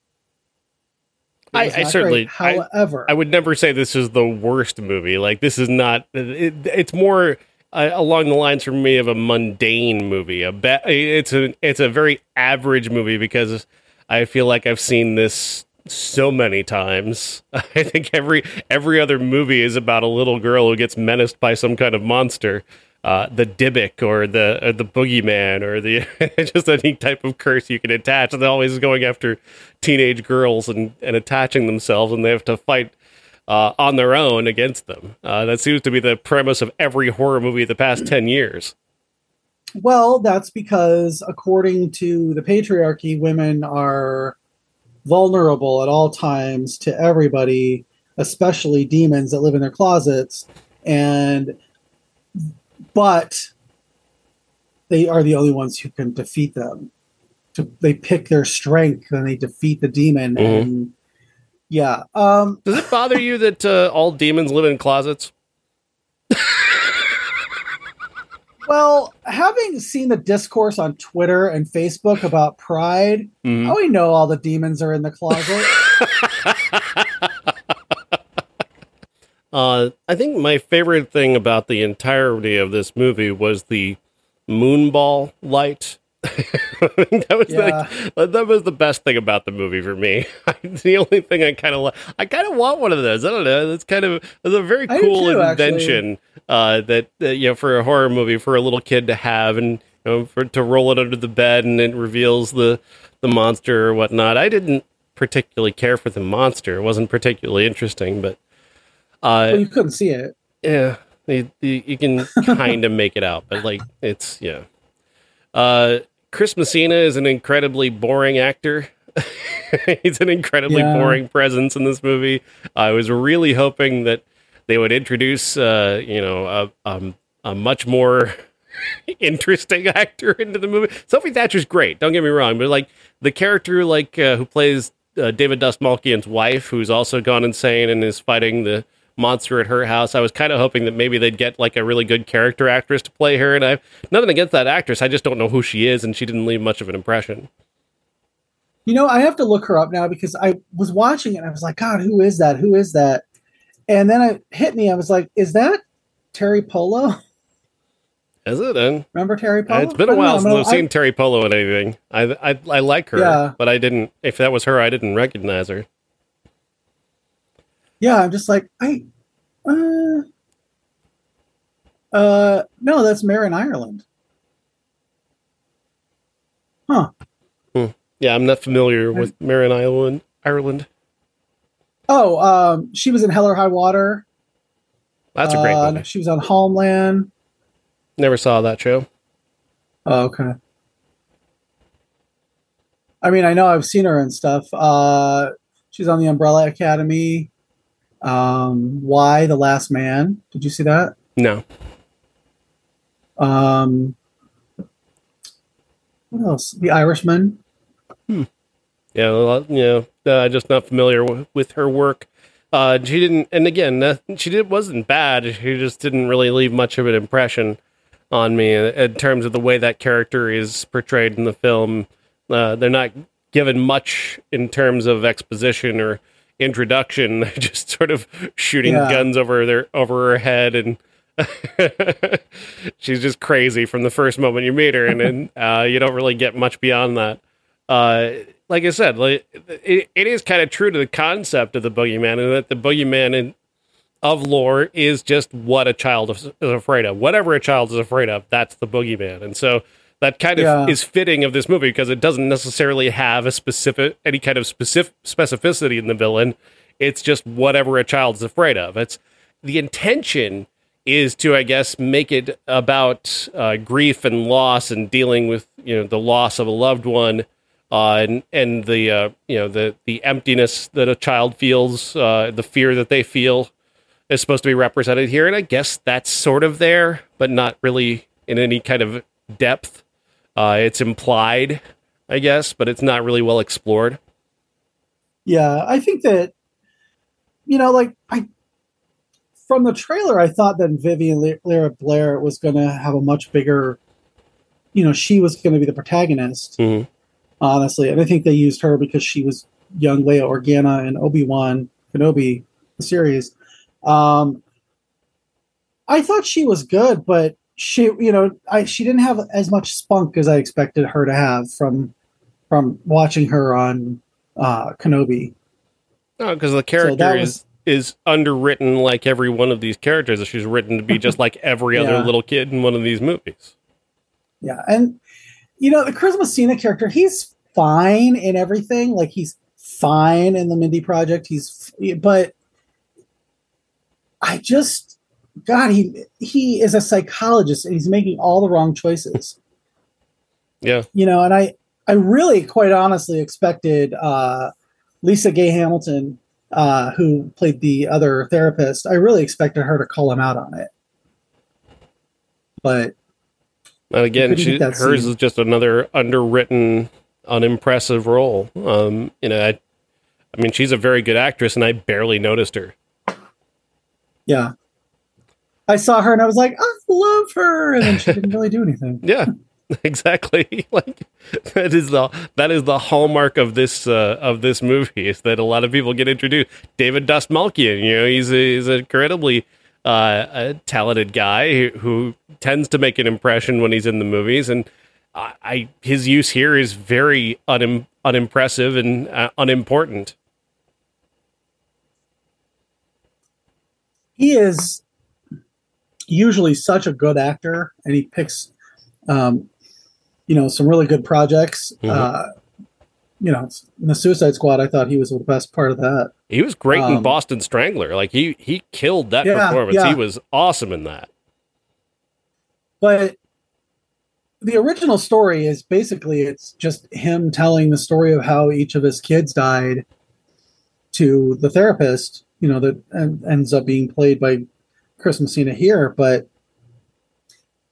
It I- was I not certainly- great. I- however, I would never say this is the worst movie. Like this is not. It, it's more uh, along the lines for me of a mundane movie. A ba- It's a it's a very average movie because I feel like I've seen this so many times. I think every every other movie is about a little girl who gets menaced by some kind of monster. Uh, the Dybbuk or the or the boogeyman or the just any type of curse you can attach. And they're always going after teenage girls and, and attaching themselves, and they have to fight uh, on their own against them. Uh, that seems to be the premise of every horror movie of the past 10 years. Well, that's because according to the patriarchy, women are vulnerable at all times to everybody, especially demons that live in their closets. And but they are the only ones who can defeat them. To, they pick their strength and they defeat the demon. Mhm. And yeah, um, Does it bother you that uh, all demons live in closets? well, having seen the discourse on Twitter and Facebook about Pride, Mhm. Oh, we know all the demons are in the closet. Uh, I think my favorite thing about the entirety of this movie was the moonball light. that was Yeah. like, that was the best thing about the movie for me. the only thing I kind of li- I kind of want one of those. I don't know. It's kind of it's a very cool too, invention uh, that, that you know for a horror movie for a little kid to have and you know for to roll it under the bed and it reveals the the monster or whatnot. I didn't particularly care for the monster. It wasn't particularly interesting, but uh, well, you couldn't see it. yeah, you, you, you can kind of make it out, but like it's yeah. Uh, Chris Messina is an incredibly boring actor. He's an incredibly Yeah. boring presence in this movie. I was really hoping that they would introduce, uh, you know, a, um, a much more interesting actor into the movie. Sophie Thatcher's great. Don't get me wrong, but like the character, like uh, who plays uh, David Dastmalchian's wife, who's also gone insane and is fighting the monster at her house. I was kind of hoping that maybe they'd get like a really good character actress to play her, and I've nothing against that actress. I just don't know who she is, and she didn't leave much of an impression. You know, I have to look her up now because I was watching it and I was like, God, who is that? Who is that? And then it hit me. I was like, is that Teri Polo? Is it? And Remember Teri Polo? It's been a while know. since I've seen Teri Polo in anything. I, I I like her, Yeah. but I didn't. If that was her, I didn't recognize her. Yeah, I'm just like, I, uh, uh, no, that's Marin Ireland. Huh. Yeah, I'm not familiar with Marin Island, Ireland. Oh, um, she was in Hell or High Water. That's a great Uh, movie. She was on Homeland. Never saw that show. Oh, okay. I mean, I know I've seen her and stuff. Uh, she's on the Umbrella Academy. Um, Y the Last Man? Did you see that? No. Um, what else? The Irishman. Hmm. Yeah, well, you know, uh, just not familiar with, with her work. Uh, she didn't, and again, uh, she did wasn't bad. She just didn't really leave much of an impression on me in, in terms of the way that character is portrayed in the film. Uh, they're not given much in terms of exposition or introduction. Just sort of shooting Yeah. guns over their over her head and. she's just crazy from the first moment you meet her, and then uh, you don't really get much beyond that. Uh, like I said, like it, it is kind of true to the concept of the boogeyman, and that the boogeyman in, of lore is just what a child is afraid of. Whatever a child is afraid of, that's the boogeyman, and so that kind of Yeah. is fitting of this movie because it doesn't necessarily have a specific any kind of specific specificity in the villain. It's just whatever a child is afraid of. It's the intention is to, I guess, make it about uh, grief and loss and dealing with you know the loss of a loved one, uh, and and the uh, you know the the emptiness that a child feels, uh, the fear that they feel, is supposed to be represented here, and I guess that's sort of there, but not really in any kind of depth. Uh, it's implied, I guess, but it's not really well explored. Yeah, I think that you know, like I from the trailer, I thought that Vivian Lyra Blair was going to have a much bigger, you know, she was going to be the protagonist. Mhm. Honestly, and I think they used her because she was young Leia Organa and Obi Wan Kenobi, the series. Um, I thought she was good, but she, you know, I she didn't have as much spunk as I expected her to have from from watching her on uh, Kenobi. No, because the character that is was- is underwritten like every one of these characters. She's written to be just like every other little kid in one of these movies. Yeah, and you know the Chris Messina character, he's fine in everything. Like he's fine in the Mindy Project. He's, but I just, God, he he is a psychologist and he's making all the wrong choices. Yeah, You know, and I I really, quite honestly, expected uh, Lisa Gay Hamilton, uh, who played the other therapist. I really expected her to call him out on it, but and again, she, hers scene. is just another underwritten, unimpressive role. Um, you know, I, I mean, she's a very good actress, and I barely noticed her. Yeah. I saw her and I was like, I love her. And then she didn't really do anything. Yeah, exactly. like that is the that is the hallmark of this uh, of this movie is that a lot of people get introduced. David Dastmalchian, you know, he's a, he's an incredibly uh, a talented guy who, who tends to make an impression when he's in the movies, and I, I his use here is very unim, unimpressive and uh, unimportant. He is usually such a good actor and he picks, um, you know, some really good projects. Mhm. Uh, you know, in the Suicide Squad, I thought he was the best part of that. He was great in Um, Boston Strangler. Like he he killed that Yeah, performance. yeah. He was awesome in that. But the original story is basically it's just him telling the story of how each of his kids died to the therapist, you know, that ends up being played by Chris Messina here. But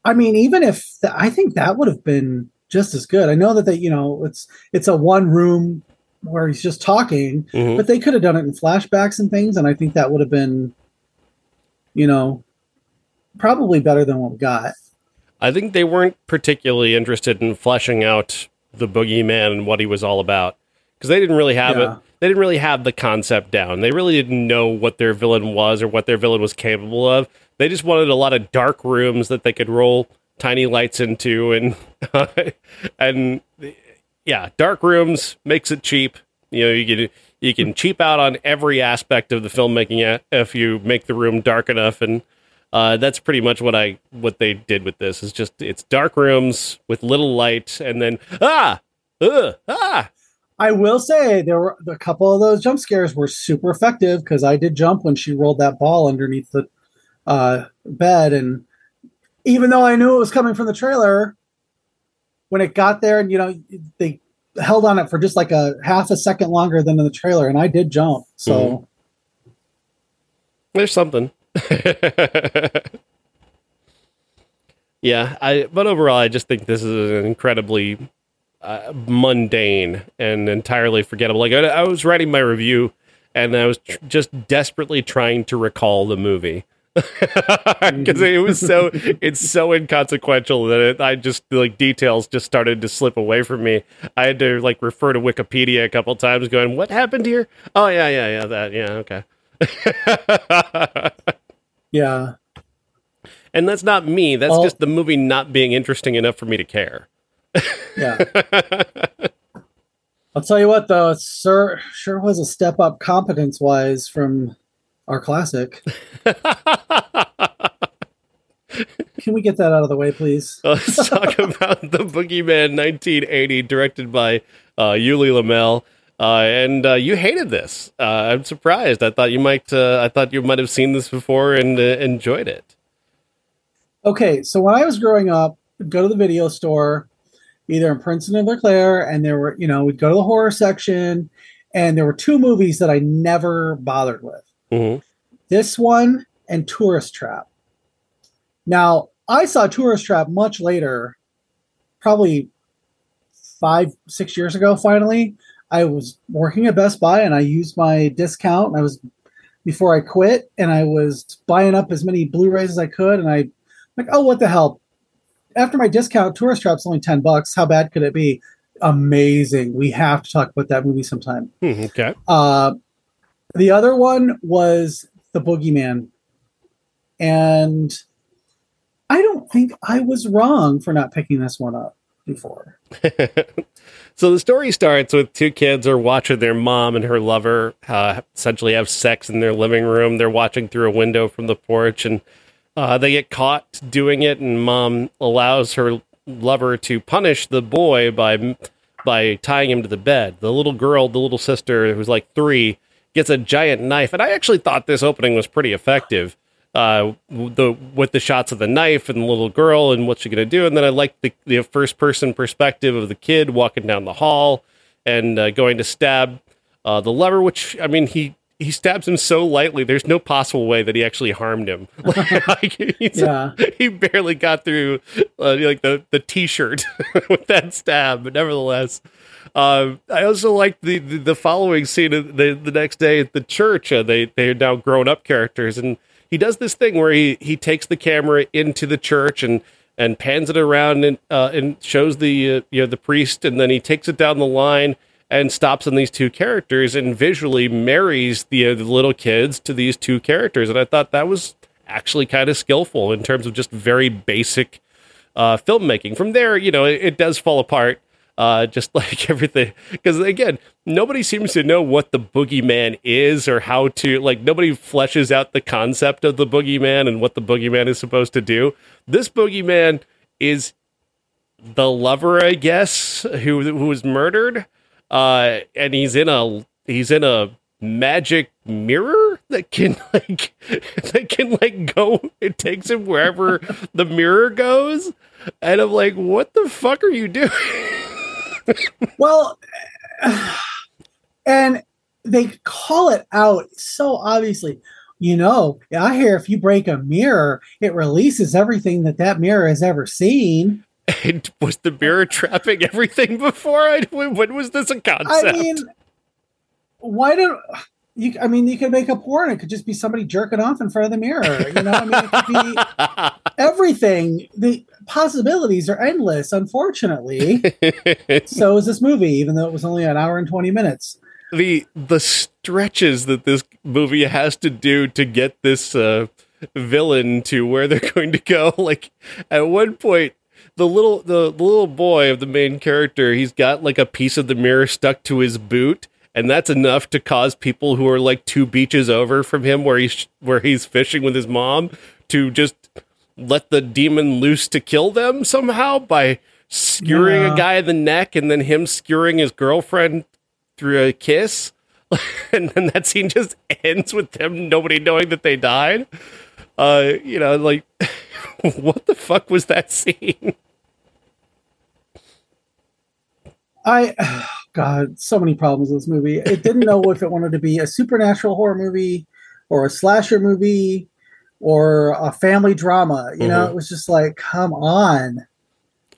I mean, even if I think that would have been just as good. I know that they, you know, it's it's a one room where he's just talking, Mhm. but they could have done it in flashbacks and things, and I think that would have been, you know, probably better than what we got. I think they weren't particularly interested in fleshing out the boogeyman and what he was all about because they didn't really have Yeah. it. They didn't really have the concept down. They really didn't know what their villain was or what their villain was capable of. They just wanted a lot of dark rooms that they could roll tiny lights into, and and yeah, dark rooms makes it cheap. You know, you can you can cheap out on every aspect of the filmmaking if you make the room dark enough and uh, that's pretty much what I what they did with this. Is just it's dark rooms with little light, and then ah, ugh, ah. I will say there were a couple of those jump scares were super effective because I did jump when she rolled that ball underneath the uh, bed, and even though I knew it was coming from the trailer, when it got there, and you know they held on it for just like a half a second longer than in the trailer, and I did jump. So There's something. yeah, I. But overall, I just think this is an incredibly uh, mundane and entirely forgettable. Like I, I was writing my review, and I was tr- just desperately trying to recall the movie because it was so it's so inconsequential that it, I just like details just started to slip away from me. I had to like refer to Wikipedia a couple times, going, "What happened here?" Oh yeah, yeah, yeah, that yeah, okay. yeah, and that's not me. That's Well- just the movie not being interesting enough for me to care. Yeah. I'll tell you what, though, it sure sure was a step up competence wise from our classic. Can we get that out of the way, please? Let's talk about the Boogeyman 1980, directed by uh, Ulli Lommel. Uh, and uh, you hated this. Uh, I'm surprised. I thought you might. Uh, I thought you might have seen this before and uh, enjoyed it. Okay, so when I was growing up, I'd go to the video store, either in Princeton or LeClaire, and there were, you know, we'd go to the horror section, and there were two movies that I never bothered with. Mhm. This one and Tourist Trap. Now, I saw Tourist Trap much later, probably five, six years ago, finally. I was working at Best Buy and I used my discount and I was before I quit and I was buying up as many Blu-rays as I could and I like, oh what the hell. After my discount, Tourist Trap's only 10 bucks. How bad could it be? Amazing. We have to talk about that movie sometime. Hmm, okay. Uh, the other one was The Boogeyman. And I don't think I was wrong for not picking this one up before. so the story starts with two kids are watching their mom and her lover uh, essentially have sex in their living room. They're watching through a window from the porch, and uh, they get caught doing it. And mom allows her lover to punish the boy by by tying him to the bed. The little girl, the little sister, who's like three, gets a giant knife, and I actually thought this opening was pretty effective uh, the with the shots of the knife and the little girl and what's she gonna do, and then I like the the first person perspective of the kid walking down the hall and uh, going to stab uh, the lover, which I mean he he stabs him so lightly. There's no possible way that he actually harmed him. like, yeah. he barely got through uh, like the the t-shirt with that stab, but nevertheless. Uh, I also like the, the, the following scene the the next day at the church. Uh, they they are now grown up characters, and he does this thing where he he takes the camera into the church and and pans it around and uh, and shows the uh, you know the priest, and then he takes it down the line and stops on these two characters and visually marries the, uh, the little kids to these two characters, and I thought that was actually kind of skillful in terms of just very basic uh, filmmaking. From there, you know, it, it does fall apart uh, just like everything. Because again, nobody seems to know what the boogeyman is or how to, like, nobody fleshes out the concept of the boogeyman and what the boogeyman is supposed to do. This boogeyman is the lover, I guess, who who was murdered. Uh, and he's in a he's in a magic mirror that can like that can like go it takes him wherever the mirror goes and i'm like what the fuck are you doing well, and they call it out so obviously. You know, I hear if you break a mirror, it releases everything that that mirror has ever seen. And was the mirror trapping everything before? I when was this a concept? I mean, why don't you? I mean, you could make a porn. It could just be somebody jerking off in front of the mirror. You know, I mean, it could be everything. The possibilities are endless, unfortunately. so is this movie, even though it was only an hour and 20 minutes. The the stretches that this movie has to do to get this uh, villain to where they're going to go. Like at one point, the little the, the little boy of the main character, he's got like a piece of the mirror stuck to his boot, and that's enough to cause people who are like two beaches over from him, where he's where he's fishing with his mom, to just let the demon loose to kill them somehow by skewering yeah. a guy in the neck and then him skewering his girlfriend through a kiss. and then that scene just ends with them nobody knowing that they died. Uh, you know, like what the fuck was that scene? I God, so many problems with this movie. It didn't know if it wanted to be a supernatural horror movie or a slasher movie or a family drama. You mm-hmm. know, it was just like, come on.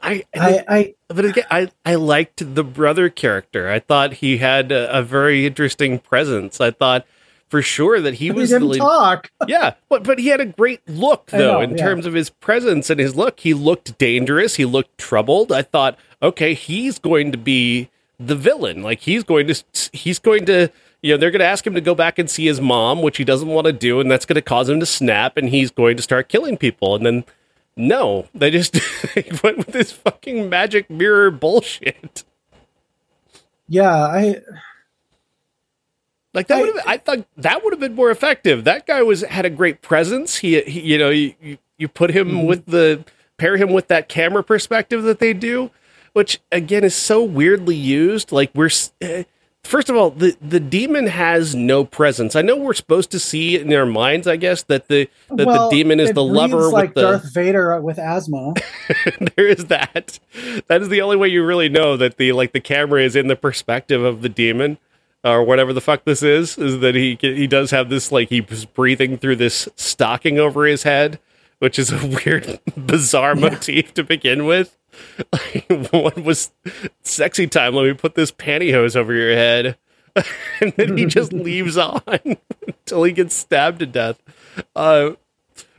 I, I, I, but again, I, I liked the brother character. I thought he had a, a very interesting presence. I thought for sure that he but was he didn't talk. yeah, but but he had a great look though know, in yeah. terms of his presence and his look. He looked dangerous. He looked troubled. I thought, okay, he's going to be the villain. Like he's going to he's going to you know, they're going to ask him to go back and see his mom, which he doesn't want to do, and that's going to cause him to snap, and he's going to start killing people. And then, no, they just went with this fucking magic mirror bullshit. Yeah, I like that would have. I thought that would have been more effective. That guy was had a great presence. He, he you know, you, you put him mm-hmm. with the pair him with that camera perspective that they do, which again is so weirdly used. Like we're. Uh, first of all, the the demon has no presence. I know we're supposed to see in our minds, I guess, that the that Well, the demon is the lover like with the. Darth Vader with asthma. there is that. That is the only way you really know that the like the camera is in the perspective of the demon or whatever the fuck this is. Is that he he does have this like he's breathing through this stocking over his head, which is a weird, bizarre motif to begin with. What was sexy time? Let me put this pantyhose over your head. and then he just leaves on until he gets stabbed to death. Uh,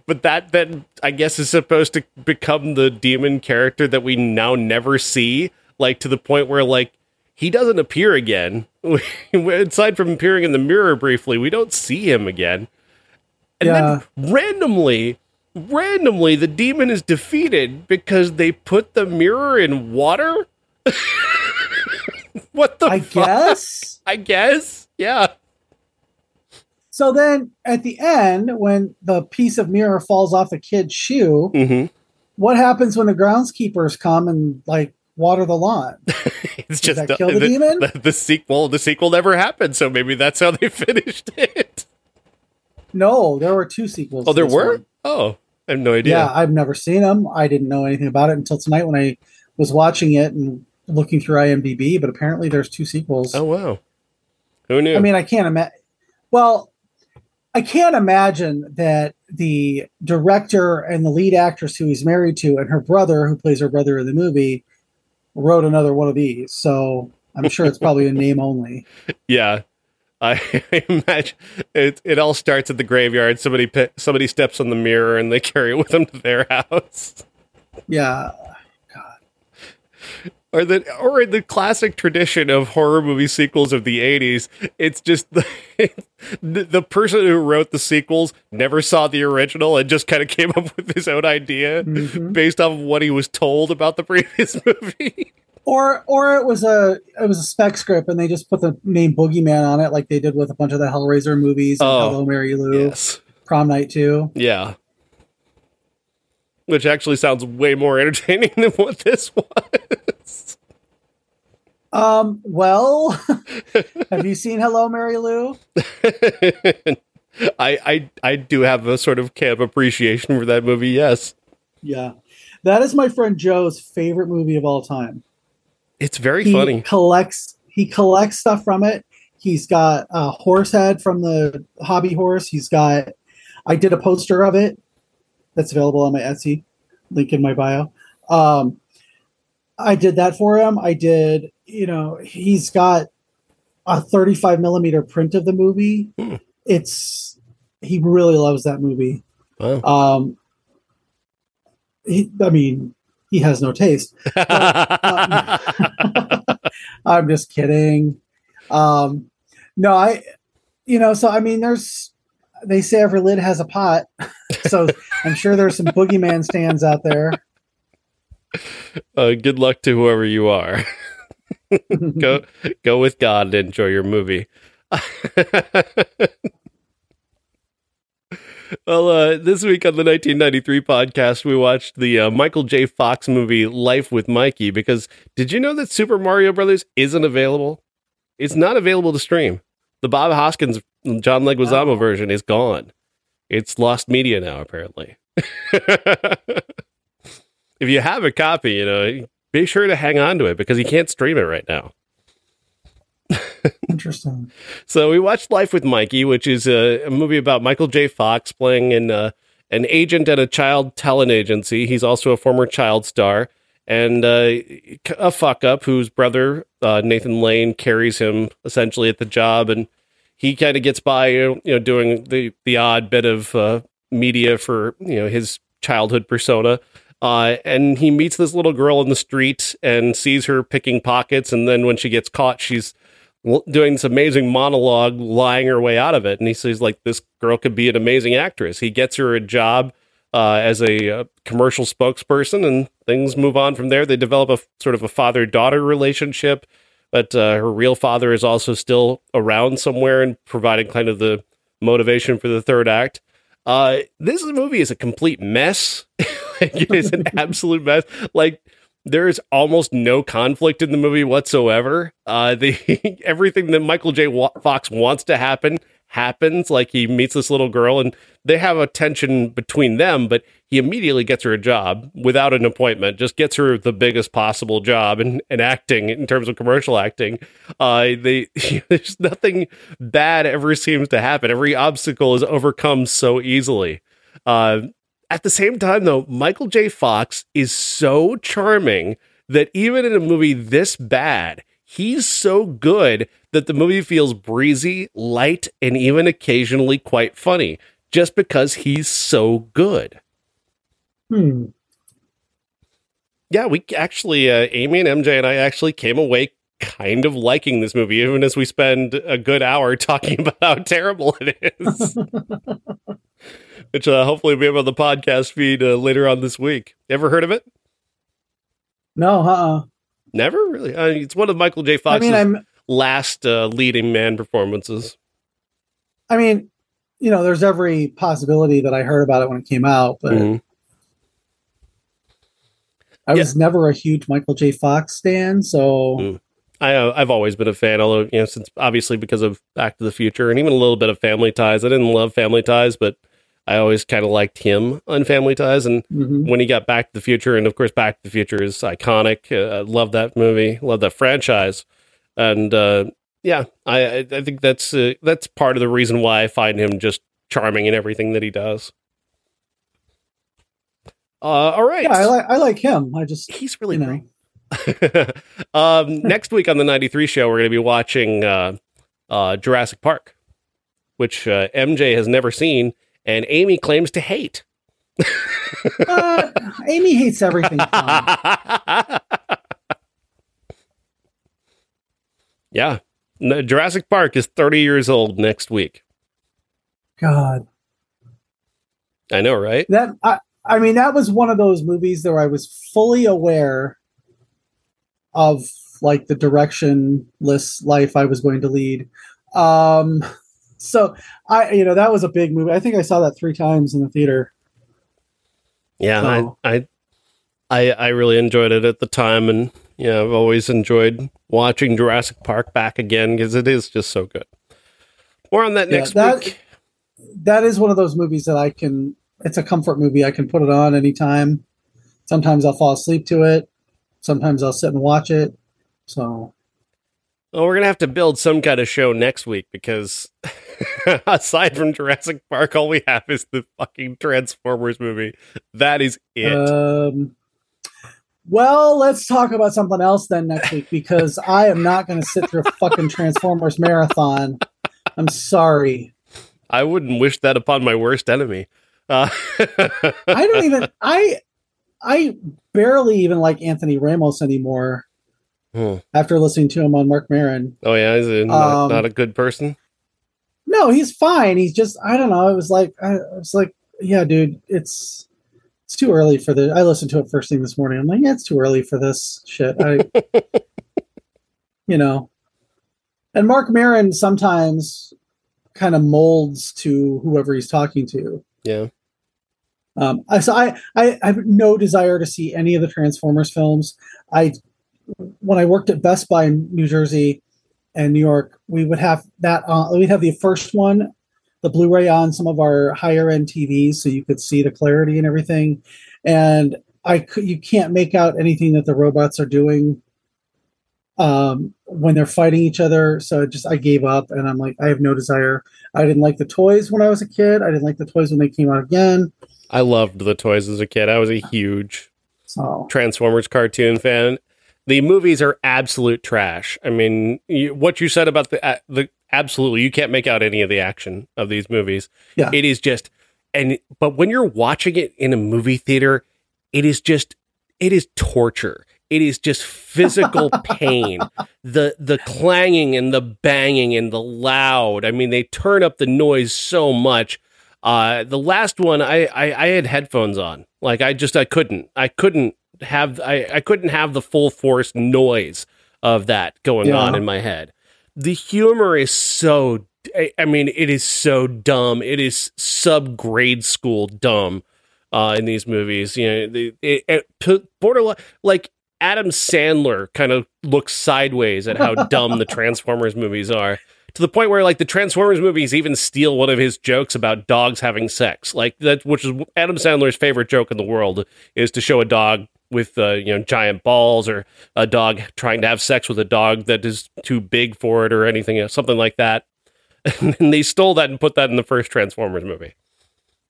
but that then I guess is supposed to become the demon character that we now never see, like to the point where like he doesn't appear again. Aside from appearing in the mirror briefly, we don't see him again. And Yeah. then randomly, randomly, the demon is defeated because they put the mirror in water. what the I fuck? guess. I guess. Yeah. So then at the end, when the piece of mirror falls off a kid's shoe, hmm what happens when the groundskeepers come and like water the lawn? It's just that kill the demon? The, the sequel. The sequel never happened, so maybe that's how they finished it. No, there were two sequels. Oh, there were. one. Oh, I have no idea. Yeah. I've never seen them. I didn't know anything about it until tonight when I was watching it and looking through IMDb. But apparently, there's two sequels. Oh wow. Who knew? I mean, I can't imagine. Well, I can't imagine that the director and the lead actress who he's married to and her brother, who plays her brother in the movie, wrote another one of these. So I'm sure it's probably a name only. yeah. I, imagine it. It all starts at the graveyard. Somebody somebody steps on the mirror and they carry it with them to their house. Yeah. Or the or in the classic tradition of horror movie sequels of the 80s it's just the, the, person who wrote the sequels never saw the original and just kind of came up with his own idea Mhm. based off of what he was told about the previous movie. Or or it was a it was a spec script and they just put the name Boogeyman on it like they did with a bunch of the Hellraiser movies and Oh, Hello Mary Lou, yes. Prom Night 2. yeah. Which actually sounds way more entertaining than what this was Um, well, have you seen Hello Mary Lou? I, I I do have a sort of camp appreciation for that movie yes Yeah. That is my friend Joe's favorite movie of all time. it's very he funny collects he collects stuff from it. He's got a horse head from the hobby horse. He's got I did a poster of it that's available on my Etsy, link in my bio. Um I did that for him. I did, you know, he's got a 35 millimeter print of the movie. Hmm. It's he really loves that movie. wow. Um he, I mean, he has no taste. I'm just kidding. Um, no, I, you know, so I mean, there's, they say every lid has a pot. So I'm sure there's some boogeyman stands out there. uh, good luck to whoever you are. go go with God and enjoy your movie. well, uh, this week on the 1993 podcast, we watched the uh, Michael J. Fox movie Life with Mikey. Because did you know that Super Mario Brothers isn't available? It's not available to stream. The Bob Hoskins John Leguizamo Oh. version is gone. It's lost media now, apparently. If you have a copy, you know, be sure to hang on to it because you can't stream it right now. Interesting. So we watched Life with Mikey, which is a, a movie about Michael J. Fox playing in uh, an agent at a child talent agency. He's also a former child star and uh, a fuck up whose brother uh, Nathan Lane carries him essentially at the job, and he kind of gets by, you know, doing the the odd bit of uh, media for you know his childhood persona. Uh, and he meets this little girl in the street and sees her picking pockets, and then when she gets caught, she's doing this amazing monologue, lying her way out of it. And he says, like, this girl could be an amazing actress. He gets her a job uh, as a uh, commercial spokesperson, and things move on from there. They develop a sort of a father daughter relationship, but uh, her real father is also still around somewhere and providing kind of the motivation for the third act. Uh, this movie is a complete mess. like, it is an absolute mess. Like, There's almost no conflict in the movie whatsoever. Uh, the everything that Michael J. Fox wants to happen happens. Like he meets this little girl, and they have a tension between them, but he immediately gets her a job without an appointment. Just gets her the biggest possible job in, in acting in terms of commercial acting. Uh, they there's nothing bad ever seems to happen. Every obstacle is overcome so easily. Uh, at the same time, though, Michael J. Fox is so charming that even in a movie this bad, he's so good that the movie feels breezy, light, and even occasionally quite funny just because he's so good. Hmm. Yeah, we actually, uh, Amy and MJ and I actually came away kind of liking this movie, even as we spend a good hour talking about how terrible it is. which uh, hopefully will be on the podcast feed uh, later on this week. Ever heard of it? No, uh-uh. Never really. I mean, it's one of Michael J. Fox's I mean, last uh, leading man performances. I mean, you know, there's every possibility that I heard about it when it came out, but mm-hmm. I yeah. was never a huge Michael J. Fox fan, so. Mm. I, uh, I've always been a fan, although you know, since obviously because of Back to the Future and even a little bit of Family Ties. I didn't love Family Ties, but I always kind of liked him on Family Ties, and mm-hmm. when he got Back to the Future, and of course Back to the Future is iconic. Uh, I love that movie, love that franchise, and uh, yeah, I I think that's uh, that's part of the reason why I find him just charming in everything that he does. Uh, all right, yeah, I like I like him. I just he's really you know. um, next week on the '93 show, we're going to be watching uh, uh, Jurassic Park, which MJ has never seen and Amy claims to hate. uh, Amy hates everything. yeah. Jurassic Park is 30 years old next week. God. I know, right? That I, I mean that was one of those movies where I was fully aware of like the directionless life I was going to lead. Um so I, you know, that was a big movie. I think I saw that three times in the theater. Yeah, so. I, I, I, I really enjoyed it at the time, and yeah, I've always enjoyed watching Jurassic Park back again because it is just so good. More on that yeah, next that, week. That is one of those movies that I can. It's a comfort movie. I can put it on anytime. Sometimes I'll fall asleep to it. Sometimes I'll sit and watch it. So well, we're gonna have to build some kind of show next week because aside from Jurassic Park, all we have is the fucking Transformers movie. That is it. Um, well, let's talk about something else then next week because I am not going to sit through a fucking Transformers marathon. I'm sorry. I wouldn't wish that upon my worst enemy. Uh- I don't even. I I barely even like Anthony Ramos anymore. Hmm. After listening to him on Marc Maron. Oh yeah, is he not, um, not, a good person? No, he's fine. He's just I don't know. It was like I was like, yeah, dude, it's it's too early for the. I listened to it first thing this morning. I'm like, yeah, it's too early for this shit. I, you know, and Marc Maron sometimes kind of molds to whoever he's talking to. Yeah. Um, I, so I, I, I have no desire to see any of the Transformers films. I when I worked at Best Buy in New Jersey and New York, we would have that. Uh, we'd have the first one, the Blu-ray on some of our higher end TVs, so you could see the clarity and everything. And I could, you can't make out anything that the robots are doing um, when they're fighting each other. So just I gave up, and I'm like, I have no desire. I didn't like the toys when I was a kid. I didn't like the toys when they came out again. I loved the toys as a kid. I was a huge so. Transformers cartoon fan the movies are absolute trash. I mean, you, what you said about the uh, the absolutely, you can't make out any of the action of these movies. Yeah, it is just and but when you're watching it in a movie theater, it is just it is torture. It is just physical pain. The the clanging and the banging and the loud. I mean, they turn up the noise so much. Uh, the last one, I, I I had headphones on. Like I just I couldn't I couldn't have I, I couldn't have the full force noise of that going yeah. on in my head. The humor is so I, mean it is so dumb. It is sub grade school dumb uh, in these movies. You know, it, it, it borderline like Adam Sandler kind of looks sideways at how dumb the Transformers movies are. To the point where like the Transformers movies even steal one of his jokes about dogs having sex. Like that which is Adam Sandler's favorite joke in the world is to show a dog with uh, you know giant balls or a dog trying to have sex with a dog that is too big for it or anything something like that. And they stole that and put that in the first Transformers movie.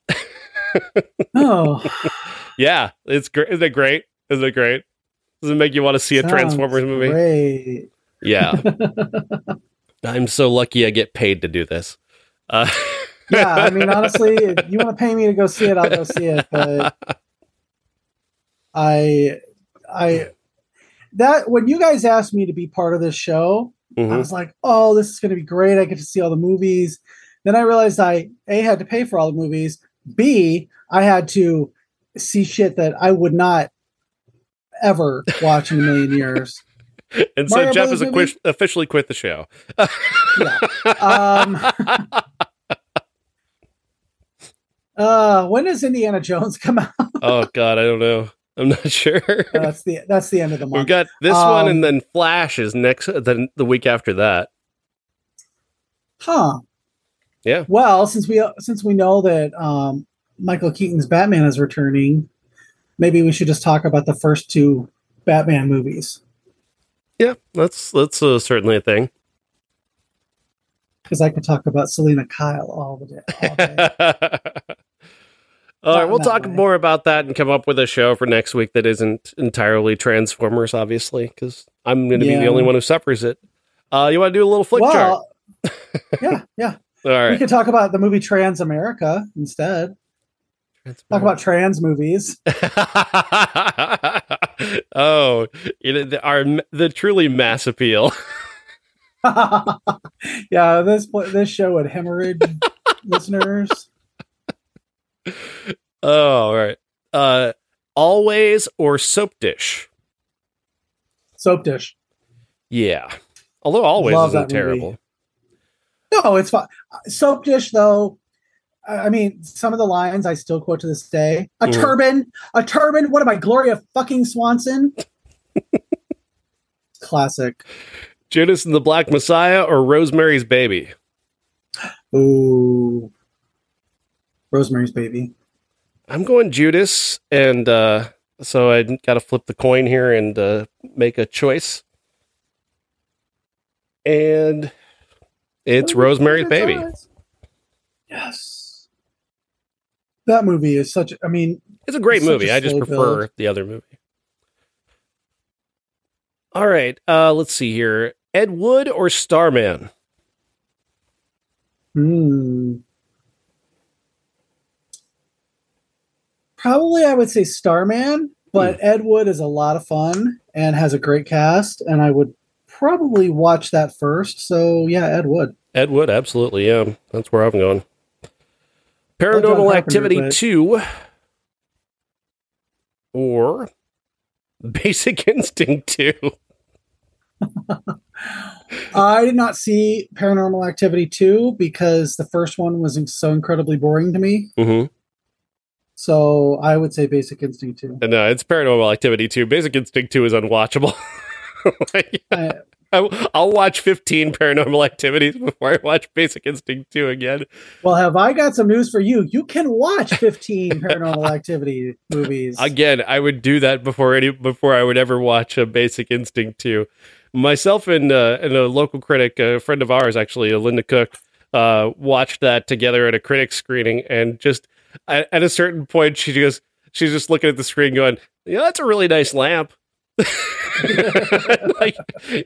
Oh, Yeah, it's great. Isn't it great? Isn't it great? Does it make you want to see a sounds Transformers movie? Great. Yeah. I'm so lucky I get paid to do this. Uh, Yeah, I mean, honestly, if you want to pay me to go see it, I'll go see it. But I, I, that when you guys asked me to be part of this show, I mhm. was like, oh, this is going to be great. I get to see all the movies. Then I realized I a had to pay for all the movies. B I had to see shit that I would not ever watch in a million years. And so Mario Jeff Brothers has officially quit the show. Yeah. Um, uh, when does Indiana Jones come out? oh God, I don't know. I'm not sure. that's the that's the end of the month. We've got this one, Um, and then Flash is next. Then the week after that. Huh. Yeah. Well, since we since we know that um, Michael Keaton's Batman is returning, maybe we should just talk about the first two Batman movies Yeah, that's that's uh, certainly a thing. because I could talk about Selina Kyle all the day. All day. All right, we'll talk way. more about that and come up with a show for next week that isn't entirely Transformers, obviously, because I'm going to be the only one who suffers it. Uh, you want to do a little flick chart? yeah, yeah. All We could talk about the movie Trans America instead. Talk about trans movies. oh, you know, the, our the truly mass appeal. yeah, this this show would hemorrhage listeners. Oh, all right. Uh, always or soap dish? Soap dish. Yeah. Although always Love isn't that movie. terrible. No, it's fine. Soap dish, though. I mean, some of the lines I still quote to this day. A Mhm. turban, a turban. What am I, Gloria fucking Swanson? Classic. Judas and the Black Messiah or Rosemary's Baby? Ooh, Rosemary's Baby. I'm going Judas, and uh, so I got to flip the coin here and uh, make a choice. And it's Rosemary's Baby. Yes. That movie is such. I mean, It's a great It's movie. a I just prefer build. the other movie. All right, uh, let's see here. Ed Wood or Starman? hmm. Probably, I would say Starman, but Ed Wood is a lot of fun and has a great cast, and I would probably watch that first. So yeah, Ed Wood. Ed Wood, absolutely. Yeah, that's where I'm going. Paranormal Carpenter, Activity but- 2 or Basic Instinct 2. I did not see Paranormal Activity 2 because the first one was so incredibly boring to me. Mm-hmm. So I would say Basic Instinct 2. No, it's Paranormal Activity 2. Basic Instinct 2 is unwatchable. Like, I, I'll watch 15 Paranormal Activities before I watch Basic Instinct 2 again. well, have I got some news for you? You can watch 15 Paranormal Activity movies. Again, I would do that before any before I would ever watch a Basic Instinct 2. Myself and uh, and a local critic, a friend of ours actually, uh, Linda Cook, uh, watched that together at a critic screening, and just at, at a certain point, she goes, she's just looking at the screen, going, "Yeah, that's a really nice lamp." like,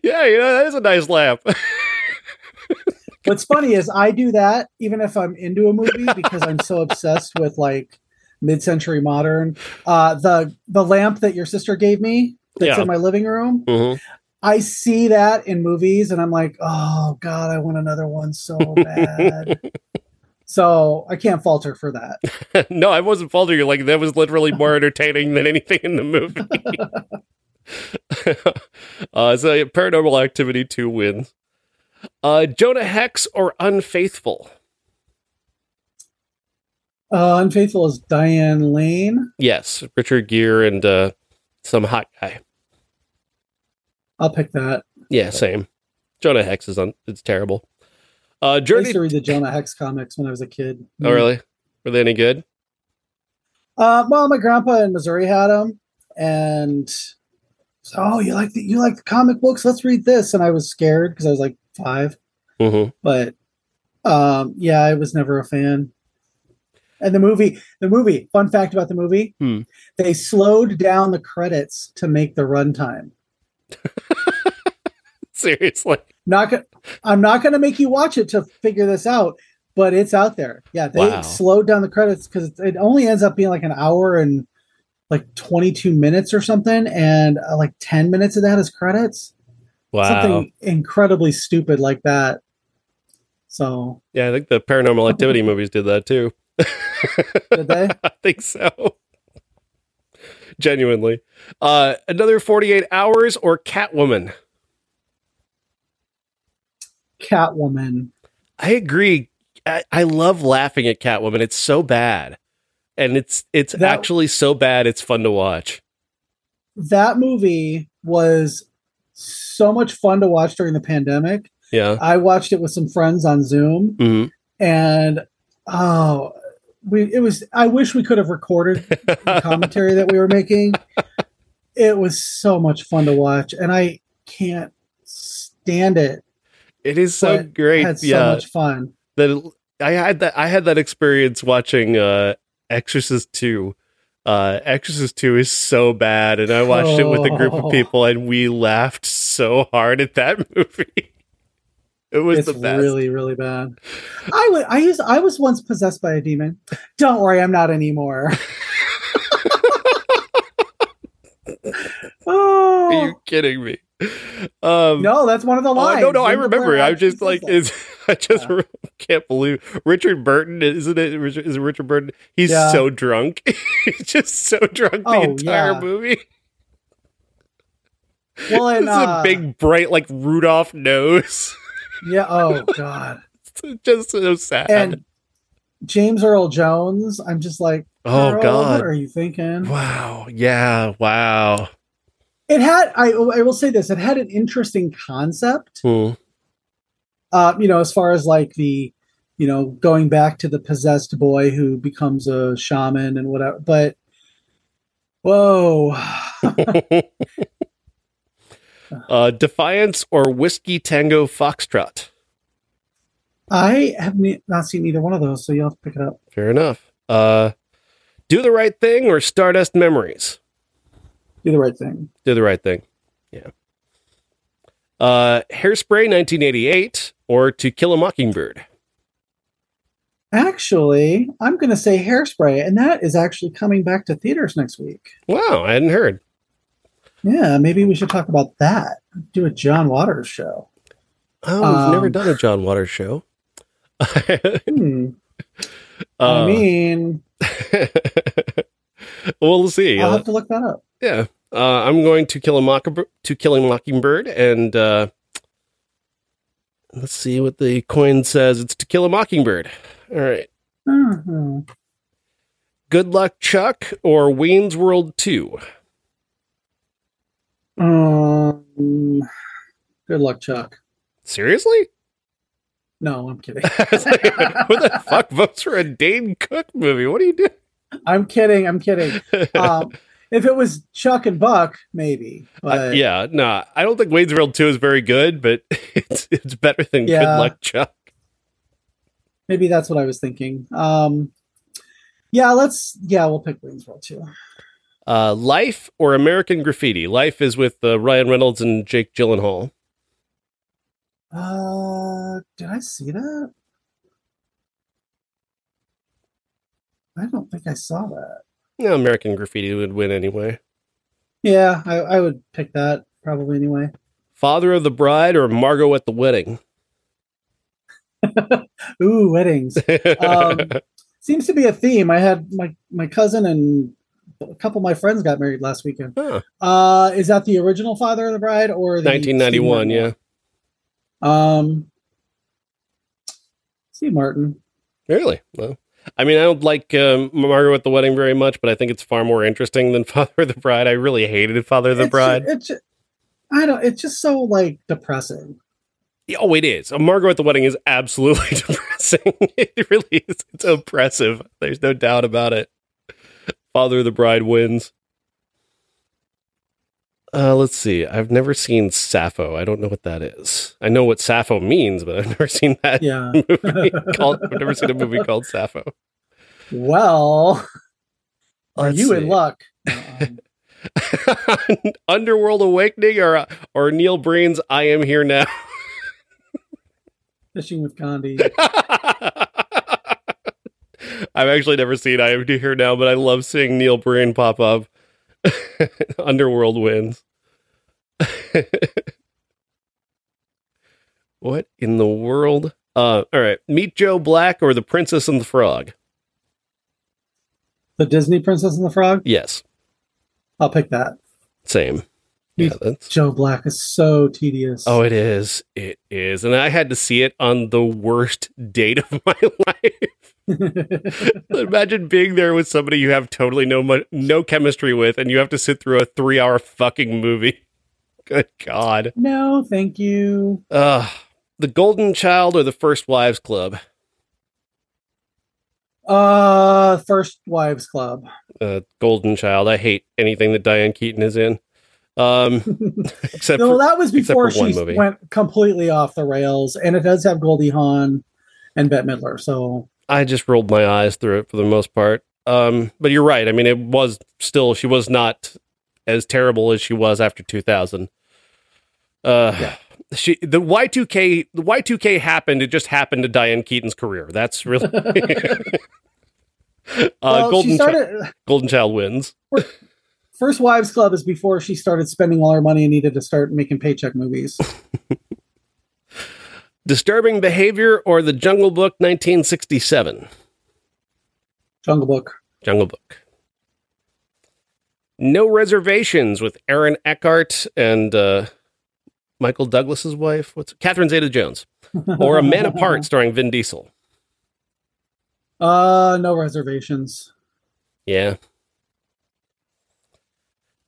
yeah, you know, that is a nice lamp. What's funny is I do that even if I'm into a movie because I'm so obsessed with like mid-century modern. Uh, the the lamp that your sister gave me that's Yeah. in my living room. Mhm. I see that in movies and I'm like, oh god, I want another one so bad. so I can't falter for that. no, I wasn't faltering. Like that was literally more entertaining than anything in the movie. uh, so Paranormal Activity two wins. Uh, Jonah Hex or Unfaithful? Uh, Unfaithful is Diane Lane. Yes, Richard Gere and uh, some hot guy. I'll pick that. Yeah, same. Jonah Hex is on. It's terrible. Uh, I used to read the Jonah Hex comics when I was a kid. Oh, really? Were they any good? Uh, well, my grandpa in Missouri had them, and so, oh, you like the you like the comic books? Let's read this. And I was scared because I was like five, Mm-hmm. but um, yeah, I was never a fan. And the movie, the movie. Fun fact about the movie: Hmm. they slowed down the credits to make the runtime. Seriously. Not gonna, I'm not going to make you watch it to figure this out, but it's out there. Yeah, they Wow. slowed down the credits because it only ends up being like an hour and like 22 minutes or something, and uh, like 10 minutes of that is credits. Wow. Something incredibly stupid like that. So Yeah, I think the Paranormal Activity movies did that too. did they? I think so. Genuinely. Uh, another 48 hours or Catwoman. Catwoman. I agree. I, I love laughing at Catwoman. It's so bad. And it's it's That- actually so bad it's fun to watch. That movie was so much fun to watch during the pandemic. Yeah. I watched it with some friends on Zoom. hmm and oh we it was i wish we could have recorded the commentary that we were making it was so much fun to watch and i can't stand it It is so great. had so yeah. much fun that I had that I had that experience watching uh Exorcist 2. Uh Exorcist 2 is so bad and I watched it with a group of Oh. people and we laughed so hard at that movie. It was it's the best. really really bad i was i used i was once possessed by a demon don't worry i'm not anymore Are oh you kidding me? Um no that's one of the oh, lines no, no, I remember. I just like is I just Yeah. can't believe Richard Burton isn't it? Richard- it Richard Burton? He's Yeah. so drunk. He's just so drunk the Oh, entire yeah. movie. well and it's uh, a big, bright, like Rudolph nose. yeah oh god It's just so sad. and James Earl Jones, I'm just like, oh God! what are you thinking? Wow. Yeah. Wow. It had, I, I will say this, it had an interesting concept. Hmm. Uh, you know, as far as like the, you know, going back to the possessed boy who becomes a shaman and whatever. But whoa, uh, Defiance or Whiskey Tango Foxtrot. I have ne- not seen either one of those, so you'll have to pick it up. Fair enough. Uh, Do the Right Thing or Stardust Memories. Do the right thing. Do the right thing. Yeah. Uh, Hairspray 1988 or To Kill a Mockingbird. Actually, I'm going to say Hairspray, and that is actually coming back to theaters next week. Wow, I hadn't heard. Yeah, maybe we should talk about that. Do a John Waters show. Oh, we've never Um, done a John Waters show. Hmm. Uh, I mean, we'll see. I'll Uh, have to look that up. yeah, uh, I'm going to kill a mockingbird. To kill a mockingbird, and uh, let's see what the coin says. It's to kill a mockingbird. All right. Mhm. Good luck, Chuck, or Wayne's World Two. Um, good luck, Chuck. Seriously? No, I'm kidding. Like, Who the fuck votes for a Dane Cook movie? What are you doing? I'm kidding. I'm kidding. Um, if it was Chuck and Buck, maybe. But Uh, yeah, no, I don't think Wayne's World Two is very good, but it's it's better than Good Luck, Chuck. maybe that's what I was thinking. Um, yeah, let's. Yeah, we'll pick Wayne's World too. Uh, Life or American Graffiti. Life is with uh, Ryan Reynolds and Jake Gyllenhaal. Uh, did I see that? I don't think I saw that. No, American Graffiti would win anyway. Yeah, I, I would pick that probably anyway. Father of the Bride or Margot at the Wedding. Ooh, weddings. Um, Seems to be a theme. I had my my cousin and a couple of my friends got married last weekend. Huh. Uh, is that the original Father of the Bride or the 1991, yeah. Steve Martin one? Um, Steve Martin. Really? Well, I mean, I don't like um, Margot at the Wedding very much, but I think it's far more interesting than Father of the Bride. I really hated Father of the It's- Bride. It's, I don't. It's just so like depressing. Oh, it is. A Margot at the Wedding is absolutely depressing. it really is. It's oppressive. There's no doubt about it. Father of the Bride wins. Uh, let's see. I've never seen Sappho. I don't know what that is. I know what Sappho means, but I've never seen that Yeah. movie called. I've never seen a movie called Sappho. well, are Let's you in luck? Um, Underworld Awakening or or Neil Breen's I Am Here Now. fishing with Gandhi. I've actually never seen I Am Here Now, but I love seeing Neil Breen pop up. Underworld wins. what in the world? Uh, all right. Meet Joe Black or The Princess and the Frog? The Disney Princess and the Frog. Yes, I'll pick that. same. Yeah, that's Joe Black is so tedious. Oh, it is. It is. And I had to see it on the worst date of my life. Imagine being there with somebody you have totally no mu- no chemistry with, and you have to sit through a three hour fucking movie. Good God. no, thank you. Uh, the Golden Child or the First Wives Club? Uh, First Wives Club. Uh, Golden Child. I hate anything that Diane Keaton is in. Um, except no, for, that was before she went completely off the rails, and it does have Goldie Hawn and Bette Midler. So I just rolled my eyes through it for the most part. Um, but you're right. I mean, it was still she was not as terrible as she was after 2000. Uh, Yeah. she the Y2K the Y2K happened. It just happened to Diane Keaton's career. That's really. uh, well, Golden started. Golden Child wins. First Wives Club is before she started spending all her money and needed to start making paycheck movies. Disturbing Behavior or The Jungle Book 1967. Jungle Book. Jungle Book. No Reservations with Aaron Eckhart and uh, Michael Douglas's wife. What's Catherine Zeta Jones? Or A Man Apart starring Vin Diesel. Uh, no reservations. Yeah.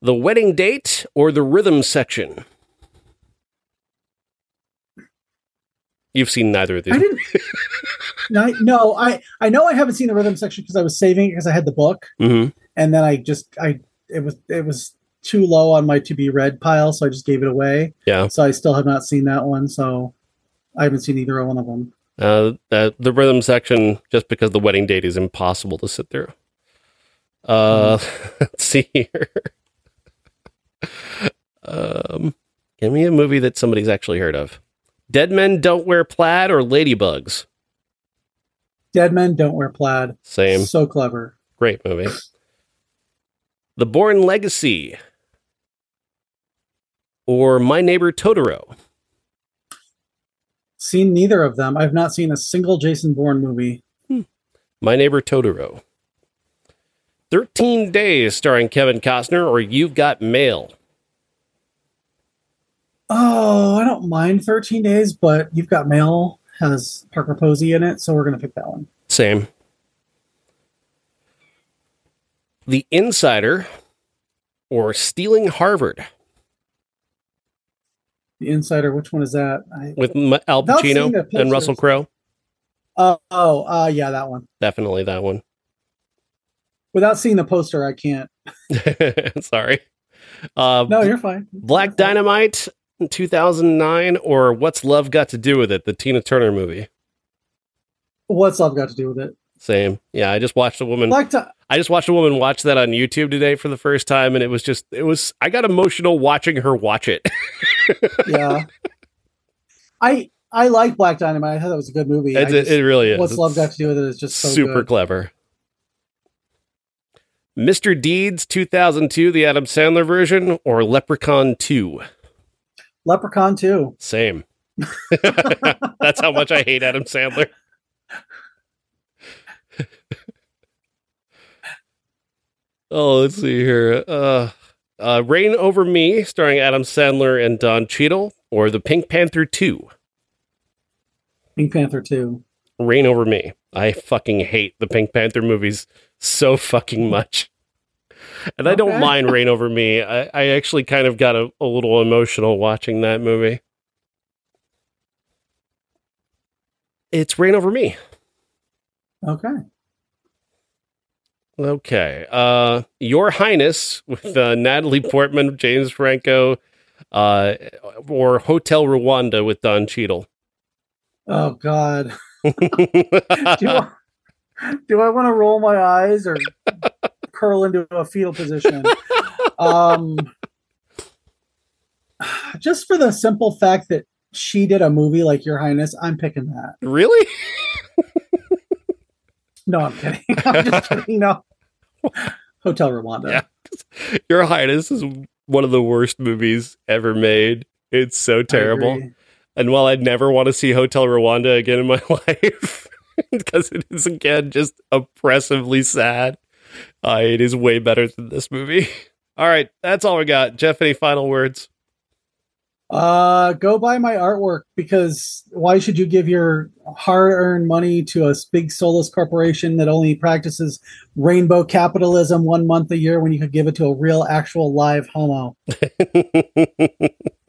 The Wedding Date or The Rhythm Section? You've seen neither of these. I didn't. no, I- no, I I know I haven't seen the rhythm section because I was saving it because I had the book, hmm and then I just I it was it was too low on my to be read pile, so I just gave it away. Yeah. So I still have not seen that one. So I haven't seen either one of them. Uh, uh, the rhythm section, just because the wedding date is impossible to sit through. Uh, let's see here. um, give me a movie that somebody's actually heard of. Dead Men Don't Wear Plaid or Ladybugs. Dead men don't wear plaid. Same. So clever. Great movie. The Bourne Legacy or My Neighbor Totoro. Seen neither of them. I've not seen a single Jason Bourne movie. Hmm. My Neighbor Totoro. 13 Days starring Kevin Costner or You've Got Mail. Oh, I don't mind 13 days, but you've got mail has Parker Posey in it, so we're gonna pick that one. Same. The Insider or Stealing Harvard The Insider, which one is that? I, with M- Al Pacino and. Russell Crowe. oh, oh, uh, yeah, that one. Definitely that one. Without seeing the poster, I can't. Sorry. Uh, No, you're fine. Black. Dynamite 2009 or What's Love Got to Do with It, the Tina Turner movie. What's love got to do with it? Same. Yeah, I just watched a woman Black Di- I just watched a woman watch that on YouTube today for the first time and it was just it was I got emotional watching her watch it. yeah. I I like Black Dynamite. I thought that was a good movie. Just- it really is. What's love got to do with it is just so super good. clever. Mr. Deeds 2002, the Adam Sandler version, or Leprechaun 2? Leprechaun too. Same. That's how much I hate Adam Sandler. oh, let's see here. Uh, uh, Reign Over Me, starring Adam Sandler and Don Cheadle, or The Pink Panther 2? Pink Panther two. Reign Over Me. I fucking hate the Pink Panther movies so fucking much. And I don't mind Reign Over Me. I, I actually kind of got a, a little emotional watching that movie. It's Reign Over Me. Okay. Okay. Uh, Your Highness with uh, Natalie Portman, James Franco, uh, or Hotel Rwanda with Don Cheadle. Oh God. do, I, do I want to roll my eyes or curl into a fetal position? Um, just for the simple fact that she did a movie like Your Highness, I'm picking that. Really? no, I'm kidding. I'm just kidding. No. Hotel Rwanda. Yeah. Your Highness is one of the worst movies ever made. It's so terrible. And while I'd never want to see Hotel Rwanda again in my life, because it is again just oppressively sad, uh, it is way better than this movie. All right, that's all we got. Jeff, any final words? Uh, go buy my artwork because why should you give your hard-earned money to a big soulless corporation that only practices rainbow capitalism one month a year when you could give it to a real, actual, live homo?